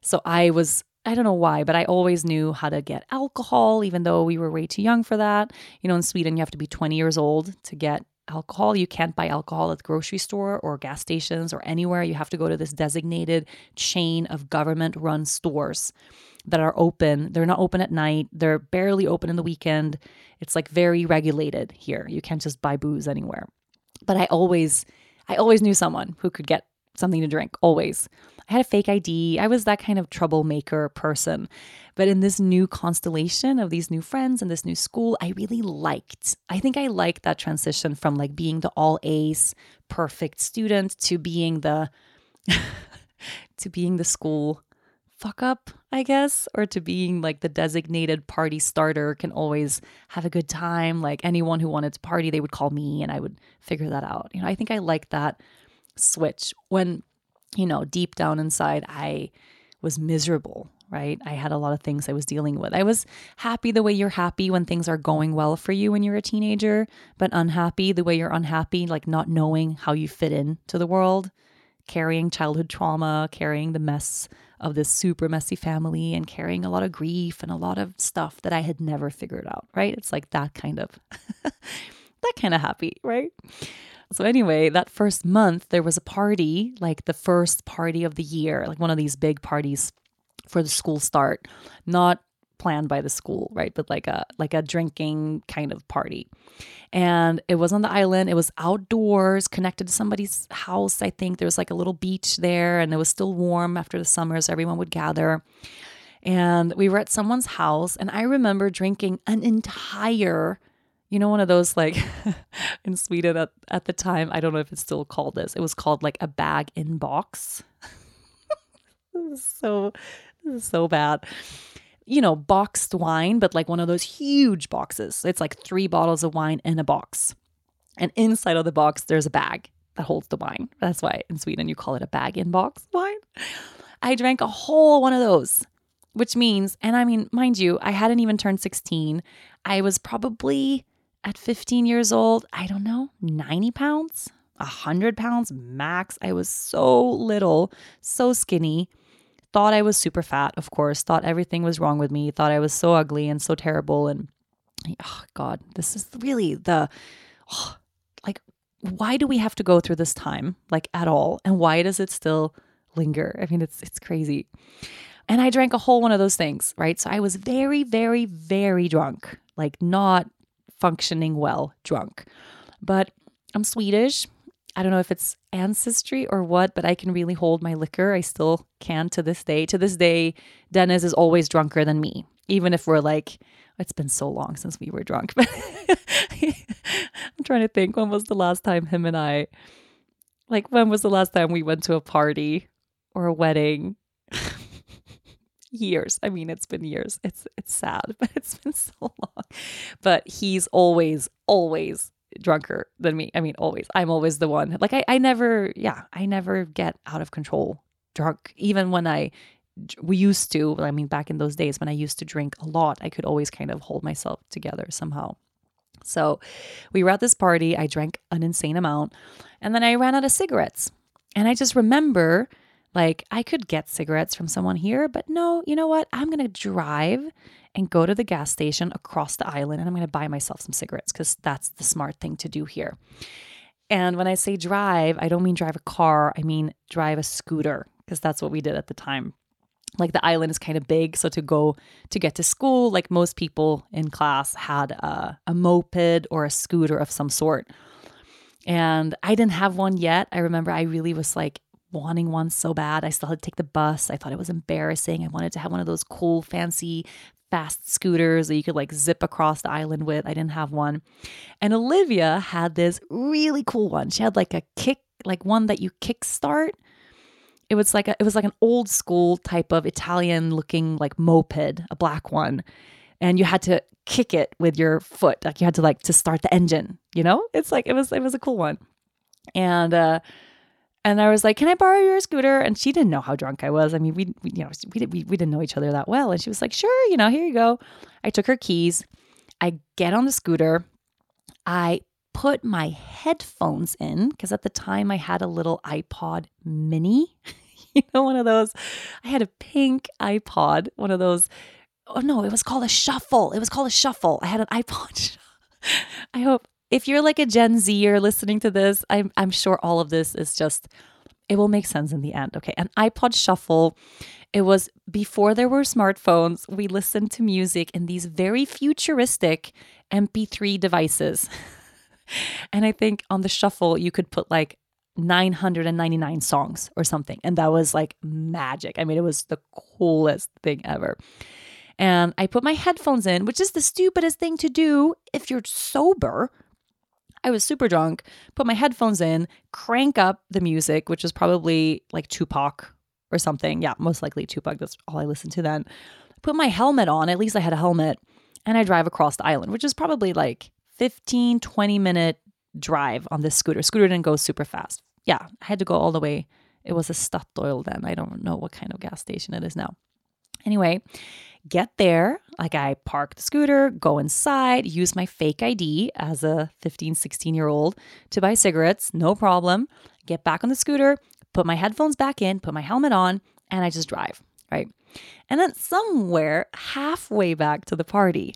So I was I don't know why, but I always knew how to get alcohol, even though we were way too young for that. You know, in Sweden, you have to be 20 years old to get alcohol. You can't buy alcohol at the grocery store or gas stations or anywhere. You have to go to this designated chain of government run stores that are open. They're not open at night, they're barely open in the weekend. It's like very regulated here. You can't just buy booze anywhere. But I always I always knew someone who could get something to drink, always. I had a fake ID. I was that kind of troublemaker person. But in this new constellation of these new friends and this new school, I really liked. I think I liked that transition from like being the all A's perfect student to being the *laughs* to being the school fuck up, I guess, or to being like the designated party starter can always have a good time. Like anyone who wanted to party, they would call me and I would figure that out. You know, I think I like that switch when you know, deep down inside, I was miserable, right? I had a lot of things I was dealing with. I was happy the way you're happy when things are going well for you when you're a teenager, but unhappy the way you're unhappy, like not knowing how you fit into the world, carrying childhood trauma, carrying the mess of this super messy family, and carrying a lot of grief and a lot of stuff that I had never figured out, right? It's like that kind of. *laughs* that kind of happy, right? So, anyway, that first month, there was a party, like the first party of the year, like one of these big parties for the school start, not planned by the school, right? But like a like a drinking kind of party. And it was on the island. It was outdoors, connected to somebody's house. I think there was like a little beach there, and it was still warm after the summer, so everyone would gather. And we were at someone's house, and I remember drinking an entire you know, one of those like *laughs* in Sweden at, at the time, I don't know if it's still called this. It was called like a bag in box. *laughs* so so bad. You know, boxed wine, but like one of those huge boxes. It's like three bottles of wine in a box. And inside of the box, there's a bag that holds the wine. That's why in Sweden you call it a bag in box *laughs* wine. I drank a whole one of those, which means, and I mean, mind you, I hadn't even turned 16. I was probably at 15 years old, I don't know, 90 pounds, 100 pounds max. I was so little, so skinny. Thought I was super fat, of course, thought everything was wrong with me, thought I was so ugly and so terrible. And oh, God, this is really the, oh, like, why do we have to go through this time, like, at all? And why does it still linger? I mean, it's, it's crazy. And I drank a whole one of those things, right? So I was very, very, very drunk, like, not functioning well drunk. But I'm Swedish. I don't know if it's ancestry or what, but I can really hold my liquor. I still can to this day. To this day, Dennis is always drunker than me, even if we're like, it's been so long since we were drunk. *laughs* I'm trying to think when was the last time him and I, like, when was the last time we went to a party or a wedding? *laughs* years. I mean, it's been years. It's it's sad, *laughs* but it's been so long. But he's always, always drunker than me. I mean, always. I'm always the one. Like I, I never, yeah, I never get out of control drunk. Even when I we used to, I mean, back in those days when I used to drink a lot, I could always kind of hold myself together somehow. So we were at this party. I drank an insane amount. And then I ran out of cigarettes. And I just remember like, I could get cigarettes from someone here, but no, you know what? I'm going to drive and go to the gas station across the island and I'm going to buy myself some cigarettes because that's the smart thing to do here. And when I say drive, I don't mean drive a car, I mean drive a scooter because that's what we did at the time. Like the island is kind of big, so to go to get to school, like most people in class had a, a moped or a scooter of some sort. And I didn't have one yet. I remember I really was like wanting one so bad. I still had to take the bus. I thought it was embarrassing. I wanted to have one of those cool, fancy, fast scooters that you could like zip across the island with. I didn't have one. And Olivia had this really cool one. She had like a kick, like one that you kickstart. It was like a, it was like an old school type of Italian looking like moped, a black one. And you had to kick it with your foot. Like you had to like to start the engine, you know? It's like it was it was a cool one. And uh and I was like, "Can I borrow your scooter?" And she didn't know how drunk I was. I mean, we, we you know we, we we didn't know each other that well. And she was like, "Sure, you know, here you go." I took her keys. I get on the scooter. I put my headphones in because at the time I had a little iPod Mini. *laughs* you know, one of those. I had a pink iPod, one of those. Oh no, it was called a shuffle. It was called a shuffle. I had an iPod. *laughs* I hope if you're like a Gen Z or listening to this, I'm I'm sure all of this is just it will make sense in the end. Okay, an iPod shuffle. It was before there were smartphones. We listened to music in these very futuristic MP3 devices. *laughs* and I think on the shuffle, you could put like 999 songs or something. And that was like magic. I mean, it was the coolest thing ever. And I put my headphones in, which is the stupidest thing to do if you're sober. I was super drunk, put my headphones in, crank up the music, which was probably like Tupac or something. Yeah, most likely Tupac. That's all I listened to then. Put my helmet on. At least I had a helmet. And I drive across the island, which is probably like 15, 20 minute drive on this scooter. Scooter didn't go super fast. Yeah, I had to go all the way. It was a Statoil then. I don't know what kind of gas station it is now. Anyway, get there. Like I park the scooter, go inside, use my fake ID as a 15, 16 year old to buy cigarettes. No problem. Get back on the scooter, put my headphones back in, put my helmet on, and I just drive, right? And then somewhere halfway back to the party,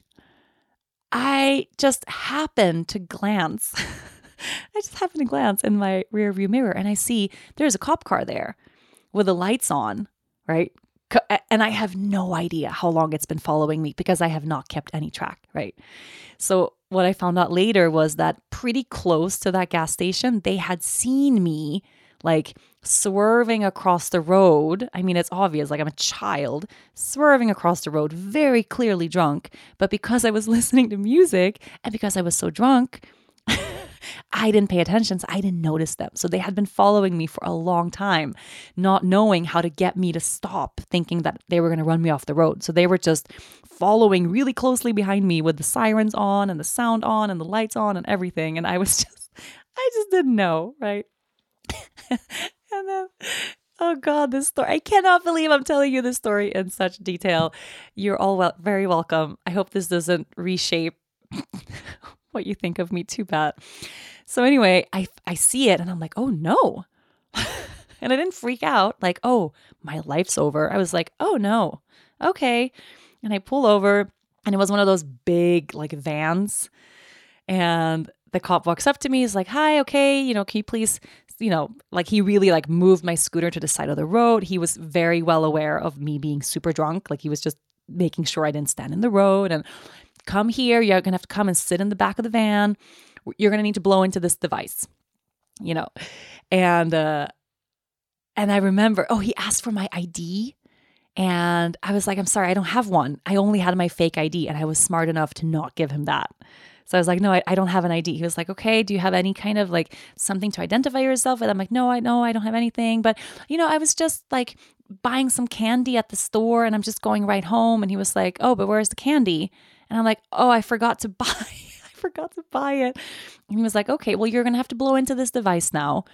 I just happened to glance. *laughs* I just happened to glance in my rear view mirror and I see there's a cop car there with the lights on, right? And I have no idea how long it's been following me because I have not kept any track, right? So, what I found out later was that pretty close to that gas station, they had seen me like swerving across the road. I mean, it's obvious, like I'm a child swerving across the road, very clearly drunk. But because I was *laughs* listening to music and because I was so drunk, I didn't pay attention. So I didn't notice them. So they had been following me for a long time, not knowing how to get me to stop, thinking that they were going to run me off the road. So they were just following really closely behind me with the sirens on and the sound on and the lights on and everything. And I was *laughs* just, I just didn't know, right? *laughs* and then oh god this story i cannot believe i'm telling you this story in such detail you're all well, very welcome i hope this doesn't reshape *laughs* what you think of me too bad. So anyway i i see it and i'm like oh no. *laughs* And i didn't freak out like oh my life's over. I was like oh no. Okay. And i pull over and it was one of those big like vans. And the cop walks up to me he's like hi okay you know can you please you know, like he really like moved my scooter to the side of the road. He was very well aware of me being super drunk. Like he was just making sure I didn't stand in the road and come here. You're going to have to come and sit in the back of the van. You're going to need to blow into this device, you know. And uh and I remember, oh, he asked for my ID. And I was like, I'm sorry, I don't have one. I only had my fake ID. And I was smart enough to not give him that. So I was like, no, I, I don't have an ID. He was like, okay, do you have any kind of like something to identify yourself with? I'm like, no, I know I don't have anything. But, you know, I was just like buying some candy at the store and I'm just going right home. And he was like, oh, but where's the candy? And I'm like, oh, I forgot to *laughs* buy. I forgot to buy it. And he was like, okay, well, you're going to have to blow into this device now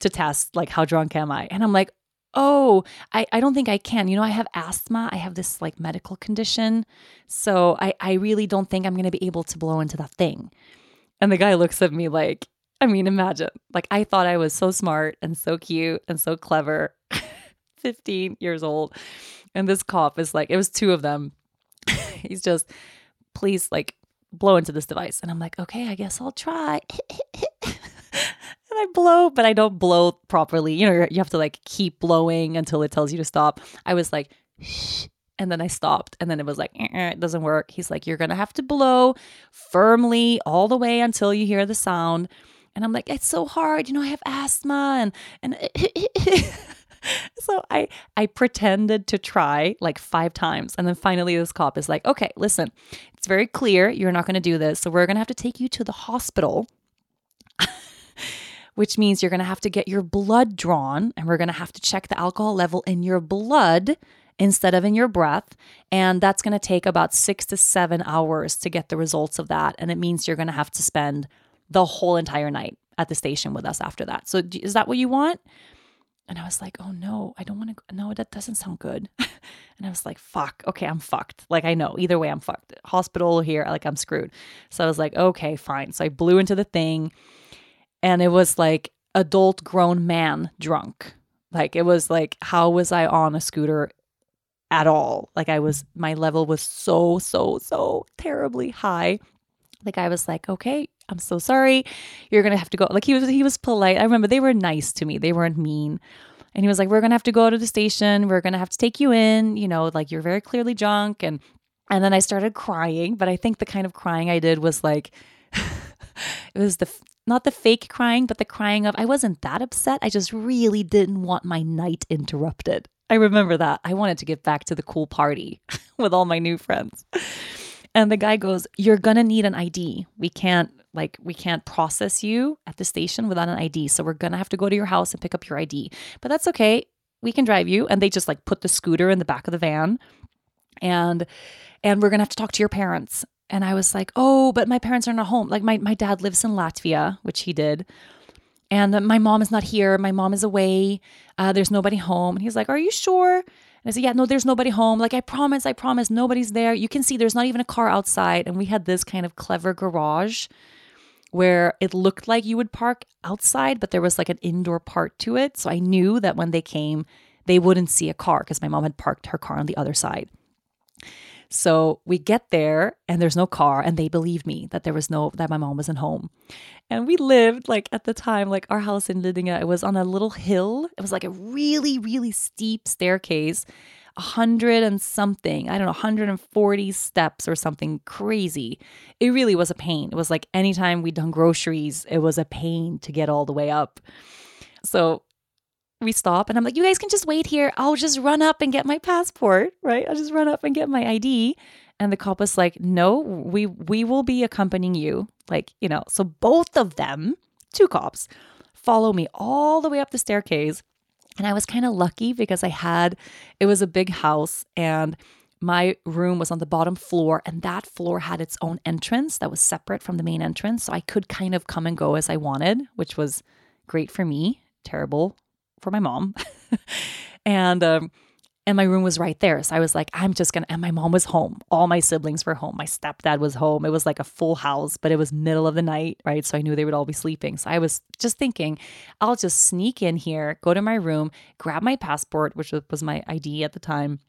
to test like how drunk am I? And I'm like, oh, I, I don't think I can. You know, I have asthma. I have this like medical condition. So I, I really don't think I'm going to be able to blow into that thing. And the guy looks at me like, I mean, imagine, like, I thought I was so smart and so cute and so clever, *laughs* 15 years old. And this cop is like, it was two of them. *laughs* He's just, please, like, blow into this device. And I'm like, okay, I guess I'll try. *laughs* and I blow, but I don't blow properly. You know, you have to like keep blowing until it tells you to stop. I was like, shh. And then I stopped, and then it was like, eh, eh, it doesn't work. He's like, you're gonna have to blow firmly all the way until you hear the sound. And I'm like, it's so hard, you know, I have asthma, and and *laughs* *laughs* so I I pretended to try like five times, and then finally this cop is like, okay, listen, it's very clear you're not gonna do this, so we're gonna have to take you to the hospital *laughs* which means you're going to have to get your blood drawn and we're going to have to check the alcohol level in your blood instead of in your breath. And that's going to take about six to seven hours to get the results of that. And it means you're going to have to spend the whole entire night at the station with us after that. So, is that what you want? And I was like, oh no, I don't want to. No, that doesn't sound good. *laughs* and I was like, fuck, okay, I'm fucked. Like, I know either way, I'm fucked. Hospital here, like, I'm screwed. So I was like, okay, fine. So I blew into the thing and it was like adult grown man drunk Like it was like, how was I on a scooter at all? Like I was, my level was so, so, so terribly high. The guy was like, okay, I'm so sorry. You're to have to go. Like he was, he was polite. I remember they were nice to me. They weren't mean. And he was like, we're to have to go to the station. We're to have to take you in. You know, like you're very clearly drunk. And, and then I started crying. But I think the kind of crying I did was like, *laughs* it was the not the fake crying, but the crying of I wasn't that upset. I just really didn't want my night interrupted. I remember that. I wanted to get back to the cool party *laughs* with all my new friends. And the guy goes, "You're to need an ID. We can't like we can't process you at the station without an ID. So we're going to have to go to your house and pick up your ID. But that's okay. We can drive you." And they just like put the scooter in the back of the van. And and we're going to have to talk to your parents. And I was like, "Oh, but my parents are not home. Like my my dad lives in Latvia, which he did." And my mom is not here. My mom is away. Uh, there's nobody home. And he's like, Are you sure? And I said, Yeah, no, there's nobody home. Like, I promise, I promise, nobody's there. You can see there's not even a car outside. And we had this kind of clever garage where it looked like you would park outside, but there was like an indoor part to it. So I knew that when they came, they wouldn't see a car because my mom had parked her car on the other side. So we get there and there's no car, and they believed me that there was no, that my mom wasn't home. And we lived like at the time, like our house in Lidingö, it was on a little hill. It was like a really, really steep staircase, a hundred and something, I don't know, 140 steps or something crazy. It really was a pain. It was like anytime we'd done groceries, it was a pain to get all the way up. So we stop and I'm like, you guys can just wait here. I'll just run up and get my passport, right? I'll just run up and get my ID. And the cop was like, no, we we will be accompanying you. Like, you know, so both of them, two cops, follow me all the way up the staircase. And I was kind of lucky because I had it was a big house and my room was on the bottom floor and that floor had its own entrance that was separate from the main entrance so i could kind of come and go as i wanted which was great for me terrible for my mom. *laughs* and um, and my room was right there. So I was like, I'm just gonna. And my mom was home. All my siblings were home. My stepdad was home. It was like a full house, but it was middle of the night, right? So I knew they would all be sleeping. So I was just thinking, I'll just sneak in here, go to my room, grab my passport, which was my ID at the time,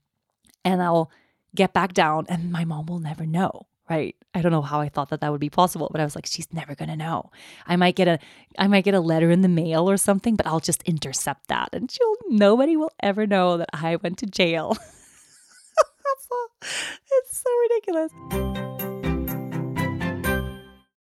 and I'll get back down, and my mom will never know right i don't know how i thought that that would be possible but i was like she's never to know. I might get a i might get a letter in the mail or something but i'll just intercept that and she'll nobody will ever know that i went to jail. *laughs* It's so ridiculous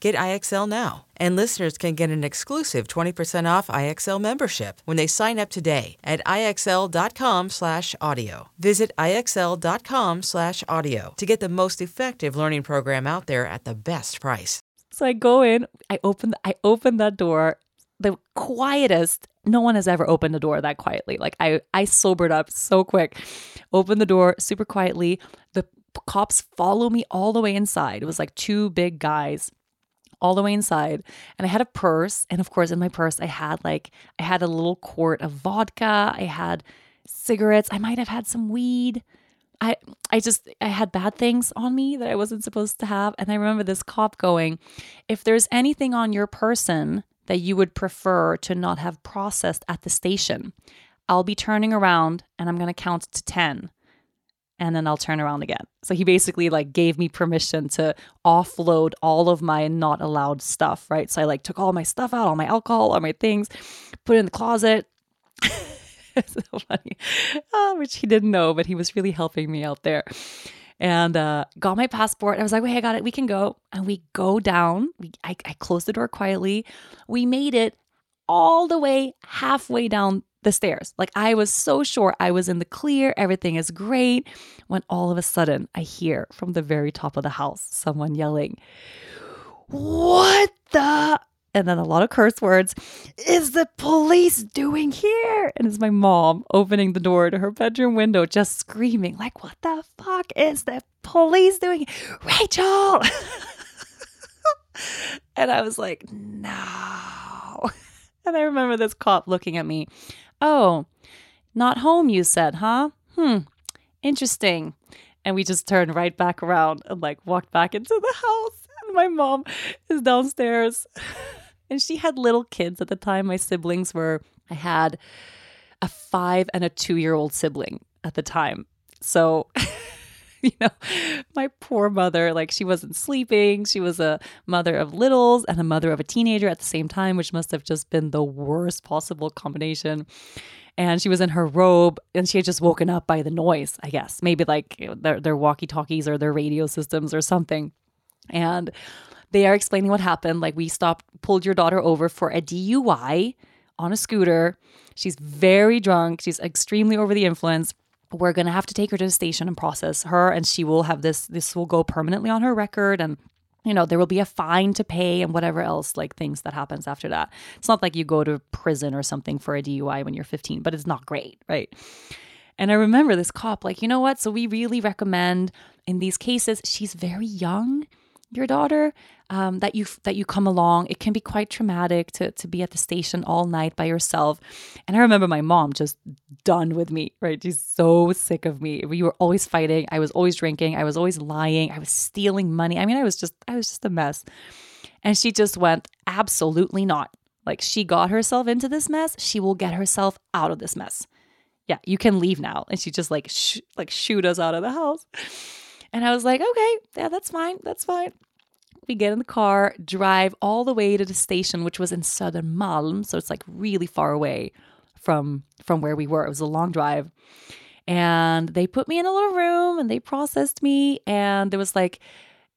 Get IXL now. And listeners can get an exclusive 20% off IXL membership when they sign up today at IXL.com/audio. Visit IXL.com/audio to get the most effective learning program out there at the best price. So I go in, I open I open that door, the quietest no one has ever opened a door that quietly. Like I I sobered up so quick. Open the door super quietly. The cops follow me all the way inside. It was like two big guys all the way inside and I had a purse and of course in my purse I had like I had a little quart of vodka, I had cigarettes, I might have had some weed. I I just I had bad things on me that I wasn't supposed to have and I remember this cop going, "If there's anything on your person that you would prefer to not have processed at the station, I'll be turning around and I'm going to count to 10." And then I'll turn around again. So he basically like gave me permission to offload all of my not allowed stuff, right? So I like took all my stuff out, all my alcohol, all my things, put it in the closet. *laughs* so funny, oh, which he didn't know, but he was really helping me out there. And uh, got my passport. I was like, wait, I got it. We can go. And we go down. We, I, I closed the door quietly. We made it all the way halfway down the stairs. Like I was so sure I was in the clear, everything is great. When all of a sudden I hear from the very top of the house someone yelling, What the? And then a lot of curse words. Is the police doing here? And it's my mom opening the door to her bedroom window, just screaming, like, what the fuck is the police doing? Rachel! *laughs* and I was like, no. *laughs* And I remember this cop looking at me. Oh, not home, you said, huh? Hmm, interesting. And we just turned right back around and like walked back into the house. And my mom is downstairs. *laughs* And she had little kids at the time. My siblings were, I had a five and a two year old sibling at the time. So, *laughs* *laughs* you know, my poor mother, like she wasn't sleeping. She was a mother of littles and a mother of a teenager at the same time, which must have just been the worst possible combination. And she was in her robe and she had just woken up by the noise, I guess. Maybe like their, their walkie talkies or their radio systems or something. And they are explaining what happened. Like we stopped, pulled your daughter over for a DUI on a scooter. She's very drunk. She's extremely over the influence. We're gonna have to take her to the station and process her, and she will have this. This will go permanently on her record, and you know there will be a fine to pay and whatever else like things that happens after that. It's not like you go to prison or something for a DUI when you're 15, but it's not great, right? And I remember this cop like, you know what? So we really recommend in these cases. She's very young your daughter um, that you that you come along. It can be quite traumatic to, to be at the station all night by yourself. And i remember my mom just done with me right? She's so sick of me. We were always fighting. I was always drinking. I was always lying. I was stealing money. I mean i was just i was just a mess. And she just went absolutely not. Like she got herself into this mess. She will get herself out of this mess. Yeah you can leave now. And she just like sh- like shoot us out of the house and I was like, okay, yeah, that's fine. That's fine. We get in the car, drive all the way to the station, which was in Södermalm. So it's like really far away from from where we were. It was a long drive. And they put me in a little room and they processed me. And there was like,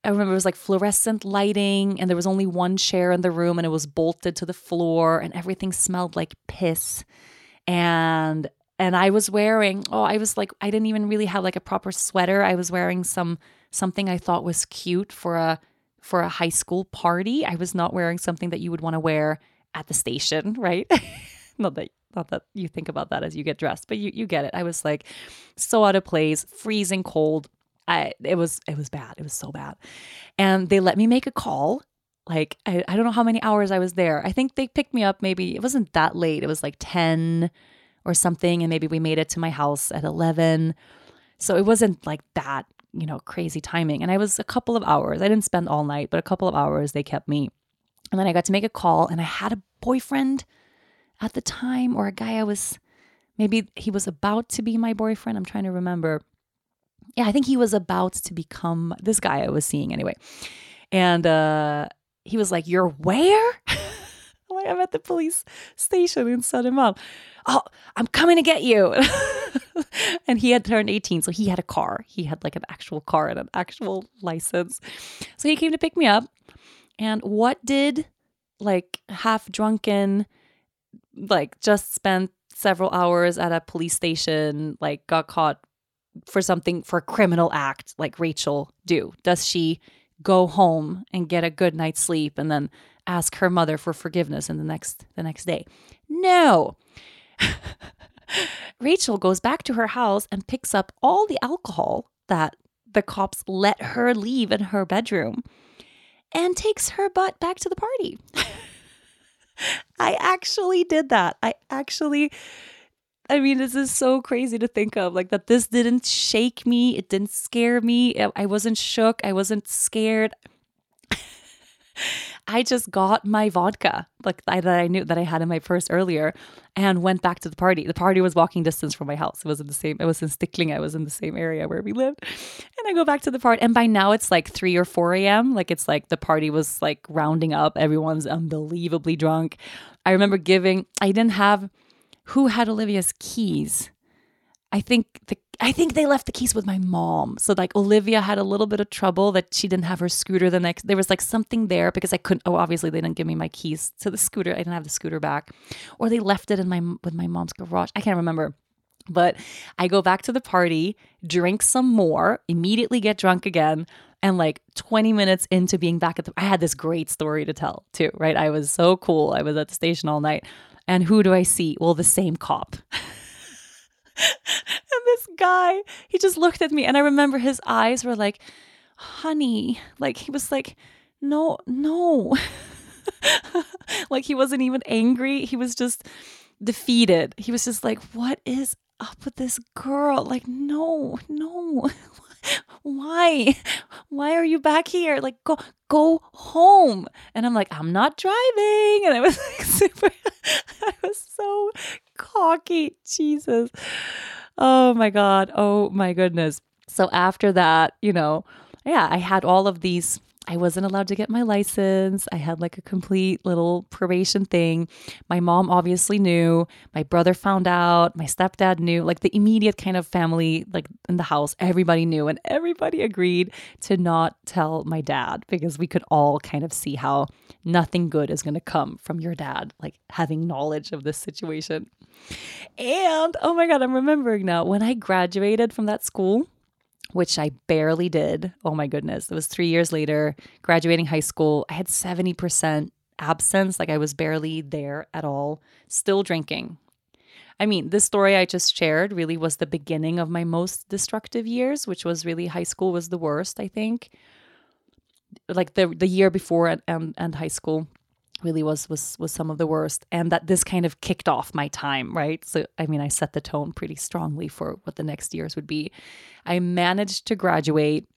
I remember it was like fluorescent lighting, and there was only one chair in the room, and it was bolted to the floor, and everything smelled like piss. And and I was wearing oh I was like I didn't even really have like a proper sweater. I was wearing some something I thought was cute for a for a high school party. I was not wearing something that you would want to wear at the station, *laughs* right? not that not that you think about that as you get dressed, but you you get it. I was like so out of place, freezing cold. I it was it was bad. It was so bad. And they let me make a call. Like I, I don't know how many hours I was there. I think they picked me up maybe it wasn't that late. It was like 10 or something. And maybe we made it to my house at 11. So it wasn't like that, you know, crazy timing. And I was a couple of hours. I didn't spend all night, but a couple of hours they kept me. And then I got to make a call and I had a boyfriend at the time or a guy I was maybe he was about to be my boyfriend. I'm trying to remember. Yeah, I think he was about to become this guy I was seeing anyway. And uh he was like, "You're where?" *laughs* I'm "I'm at the police station in Södermalm." oh, I'm coming to get you. *laughs* and he had turned 18, so he had a car. He had like an actual car and an actual license. So he came to pick me up. And what did like half drunken, like just spent several hours at a police station, like got caught for something for a criminal act like Rachel do? Does she go home and get a good night's sleep and then ask her mother for forgiveness in the next the next day? No. *laughs* Rachel goes back to her house and picks up all the alcohol that the cops let her leave in her bedroom and takes her butt back to the party. *laughs* I actually did that. I actually I mean, this is so crazy to think of like that this didn't shake me, it didn't scare me. I wasn't shook, I wasn't scared. *laughs* I just got my vodka, like I, that I knew that I had in my purse earlier, and went back to the party. The party was walking distance from my house. It was in the same. It was in Sticklinge. I was in the same area where we lived, and I go back to the party. And by now it's like three or four a.m. Like it's like the party was like rounding up. Everyone's unbelievably drunk. I remember giving. I didn't have. Who had Olivia's keys? I think the I think they left the keys with my mom. So like Olivia had a little bit of trouble that she didn't have her scooter the next. There was like something there because I couldn't. Oh, obviously they didn't give me my keys to the scooter. I didn't have the scooter back, or they left it in my with my mom's garage. I can't remember. But I go back to the party, drink some more, immediately get drunk again. And like 20 minutes into being back at the, I had this great story to tell too, right? I was so cool. I was at the station all night. And who do I see? Well, the same cop. *laughs* and this guy, he just looked at me. And I remember his eyes were like, honey, like he was like, no, no. *laughs* like he wasn't even angry. He was just defeated. He was just like, what is up with this girl? Like, no, no. *laughs* Why? Why are you back here? Like, go go home. And I'm like, I'm not driving. And I was like *laughs* super I was so cocky. Jesus. Oh my God. Oh my goodness. So after that, you know, yeah, I had all of these I wasn't allowed to get my license. I had like a complete little probation thing. My mom obviously knew. My brother found out. My stepdad knew. Like the immediate kind of family, like in the house, everybody knew. And everybody agreed to not tell my dad because we could all kind of see how nothing good is going to come from your dad, like having knowledge of this situation. And oh my God, I'm remembering now when I graduated from that school which I barely did. Oh my goodness. It was three years later, graduating high school. I had 70% absence, like I was barely there at all, still drinking. I mean, this story I just shared really was the beginning of my most destructive years, which was really high school was the worst, I think. Like the the year before and and, and high school really was was was some of the worst and that this kind of kicked off my time right? So i mean i set the tone pretty strongly for what the next years would be. I managed to graduate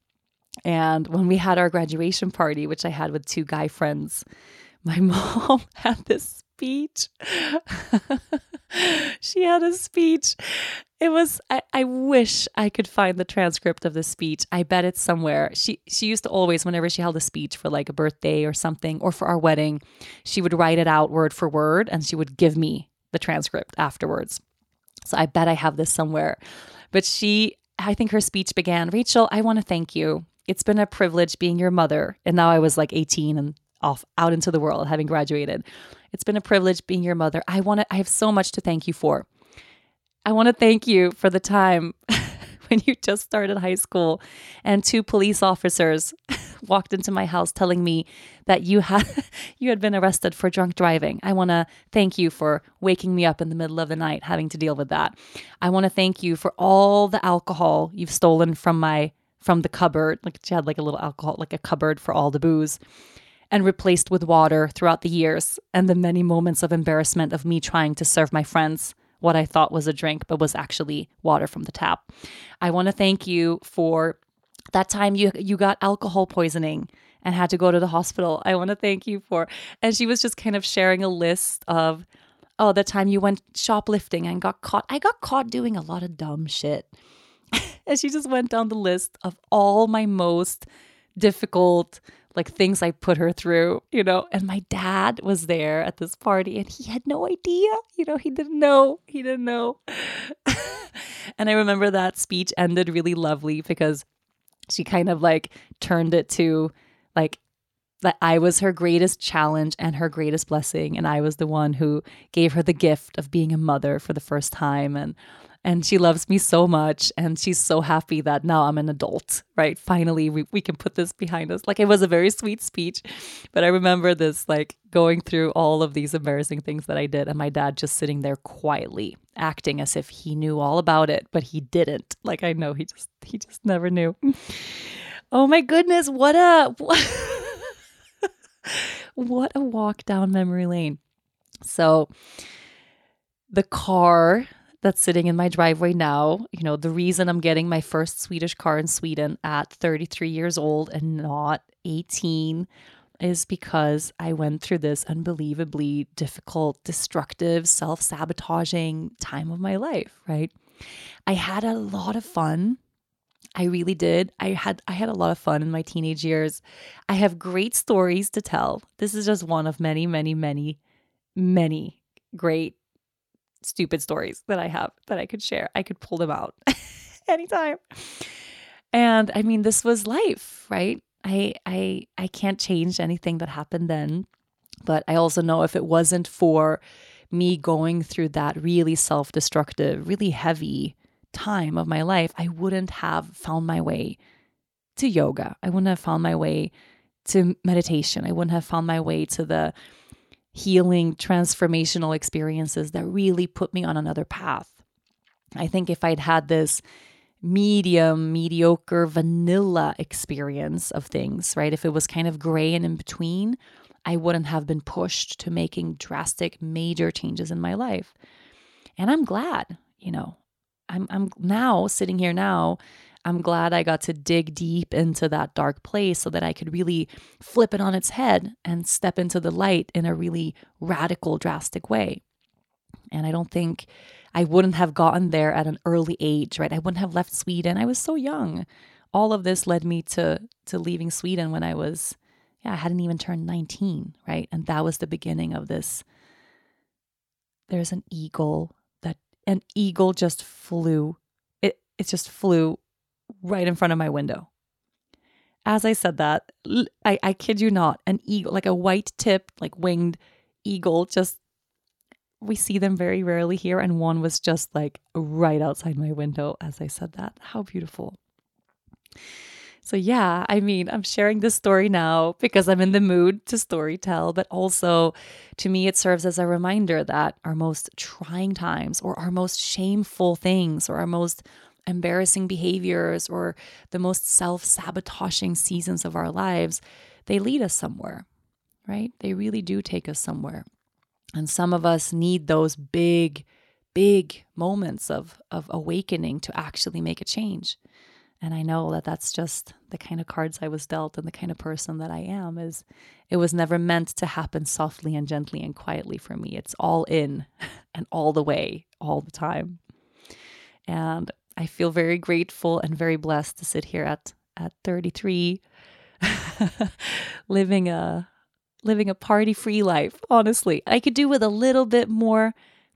and when we had our graduation party which i had with two guy friends *laughs* my mom had this speech. *laughs* She had a speech it was I, I wish I could find the transcript of the speech. I bet it's somewhere. She she used to always, whenever she held a speech for like a birthday or something, or for our wedding, she would write it out word for word and she would give me the transcript afterwards. So I bet I have this somewhere. But she I think her speech began, Rachel, I want to thank you. It's been a privilege being your mother. And now I was like 18 and off out into the world having graduated. It's been a privilege being your mother. I want to I have so much to thank you for. I want to thank you for the time *laughs* when you just started high school and two police officers *laughs* walked into my house telling me that you had *laughs* you had been arrested for drunk driving. I want to thank you for waking me up in the middle of the night having to deal with that. I want to thank you for all the alcohol you've stolen from my from the cupboard. Like she had like a little alcohol like a cupboard for all the booze and replaced with water throughout the years and the many moments of embarrassment of me trying to serve my friends what I thought was a drink, but was actually water from the tap. I want to thank you for that time you you got alcohol poisoning and had to go to the hospital. I want to thank you for and she was just kind of sharing a list of oh the time you went shoplifting and got caught. I got caught doing a lot of dumb shit. *laughs* and she just went down the list of all my most difficult like things I put her through, you know. And my dad was there at this party and he had no idea, you know, he didn't know, he didn't know. *laughs* and I remember that speech ended really lovely because she kind of like turned it to like that I was her greatest challenge and her greatest blessing. And I was the one who gave her the gift of being a mother for the first time. And and she loves me so much and she's so happy that now I'm an adult, right? Finally, we, we can put this behind us. Like it was a very sweet speech, but I remember this like going through all of these embarrassing things that I did and my dad just sitting there quietly acting as if he knew all about it, but he didn't. Like I know he just he just never knew. Oh my goodness, what a *laughs* what a walk down memory lane. So the car that's sitting in my driveway now. You know, the reason I'm getting my first Swedish car in Sweden at 33 years old and not 18 is because I went through this unbelievably difficult, destructive, self sabotaging time of my life, right? I had a lot of fun. I really did. I had I had a lot of fun in my teenage years. I have great stories to tell. This is just one of many, many, many, many great stupid stories that I have that I could share. I could pull them out *laughs* anytime. And I mean, this was life, right? I I I can't change anything that happened then, but I also know if it wasn't for me going through that really self-destructive, really heavy time of my life, I wouldn't have found my way to yoga. I wouldn't have found my way to meditation. I wouldn't have found my way to the healing, transformational experiences that really put me on another path. I think if I'd had this medium, mediocre, vanilla experience of things, right? If it was kind of gray and in between, I wouldn't have been pushed to making drastic, major changes in my life. And I'm glad, you know, I'm, I'm now sitting here now. I'm glad I got to dig deep into that dark place so that I could really flip it on its head and step into the light in a really radical, drastic way. And I don't think I wouldn't have gotten there at an early age, right? I wouldn't have left Sweden. I was so young. All of this led me to to leaving Sweden when I was yeah, I hadn't even turned 19, right? And that was the beginning of this there's an eagle that an eagle just flew. It it just flew right in front of my window. As I said that, I, I kid you not, an eagle, like a white tipped, like winged eagle just we see them very rarely here, and one was just like right outside my window as I said that. How beautiful. So, yeah, I mean, I'm sharing this story now because I'm in the mood to story tell, but also to me, it serves as a reminder that our most trying times or our most shameful things or our most embarrassing behaviors or the most self sabotaging seasons of our lives, they lead us somewhere, right? They really do take us somewhere. And some of us need those big, big moments of, of awakening to actually make a change. And I know that that's just the kind of cards I was dealt and the kind of person that I am is it was never meant to happen softly and gently and quietly for me. It's all in *laughs* and all the way, all the time. And I feel very grateful and very blessed to sit here at at 33 *laughs* living a living a party free life, honestly. I could do with a little bit more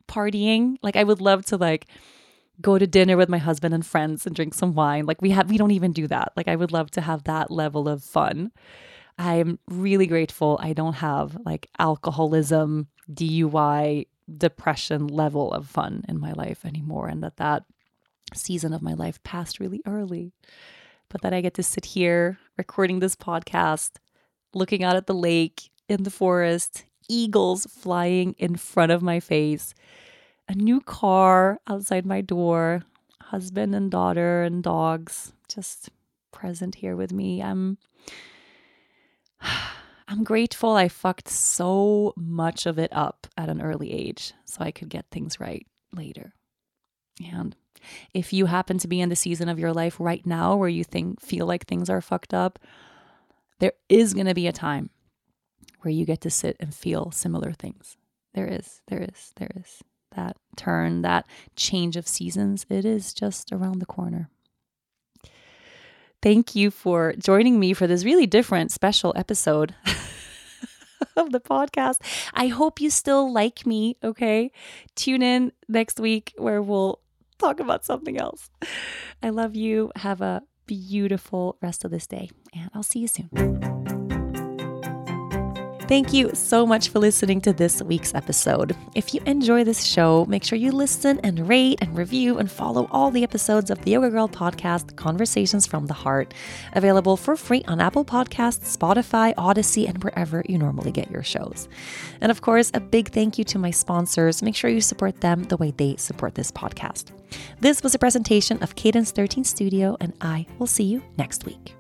partying. Like I would love to like go to dinner with my husband and friends and drink some wine. Like we have we don't even do that. Like I would love to have that level of fun. I'm really grateful I don't have like alcoholism, DUI, depression level of fun in my life anymore and that that season of my life passed really early. But that I get to sit here recording this podcast, looking out at the lake, in the forest, eagles flying in front of my face, a new car outside my door, husband and daughter and dogs just present here with me. I'm *sighs* I'm grateful I fucked so much of it up at an early age so I could get things right later. And if you happen to be in the season of your life right now where you think feel like things are fucked up, there is going to be a time where you get to sit and feel similar things. There is, there is, there is that turn, that change of seasons. It is just around the corner. Thank you for joining me for this really different, special episode *laughs* of the podcast. I hope you still like me, okay? Tune in next week where we'll talk about something else. I love you. Have a beautiful rest of this day, and I'll see you soon. Thank you so much for listening to this week's episode. If you enjoy this show, make sure you listen and rate and review and follow all the episodes of the Yoga Girl podcast, Conversations from the Heart, available for free on Apple Podcasts, Spotify, Audacy, and wherever you normally get your shows. And of course, a big thank you to my sponsors. Make sure you support them the way they support this podcast. This was a presentation of Cadence 13 Studio, and I will see you next week.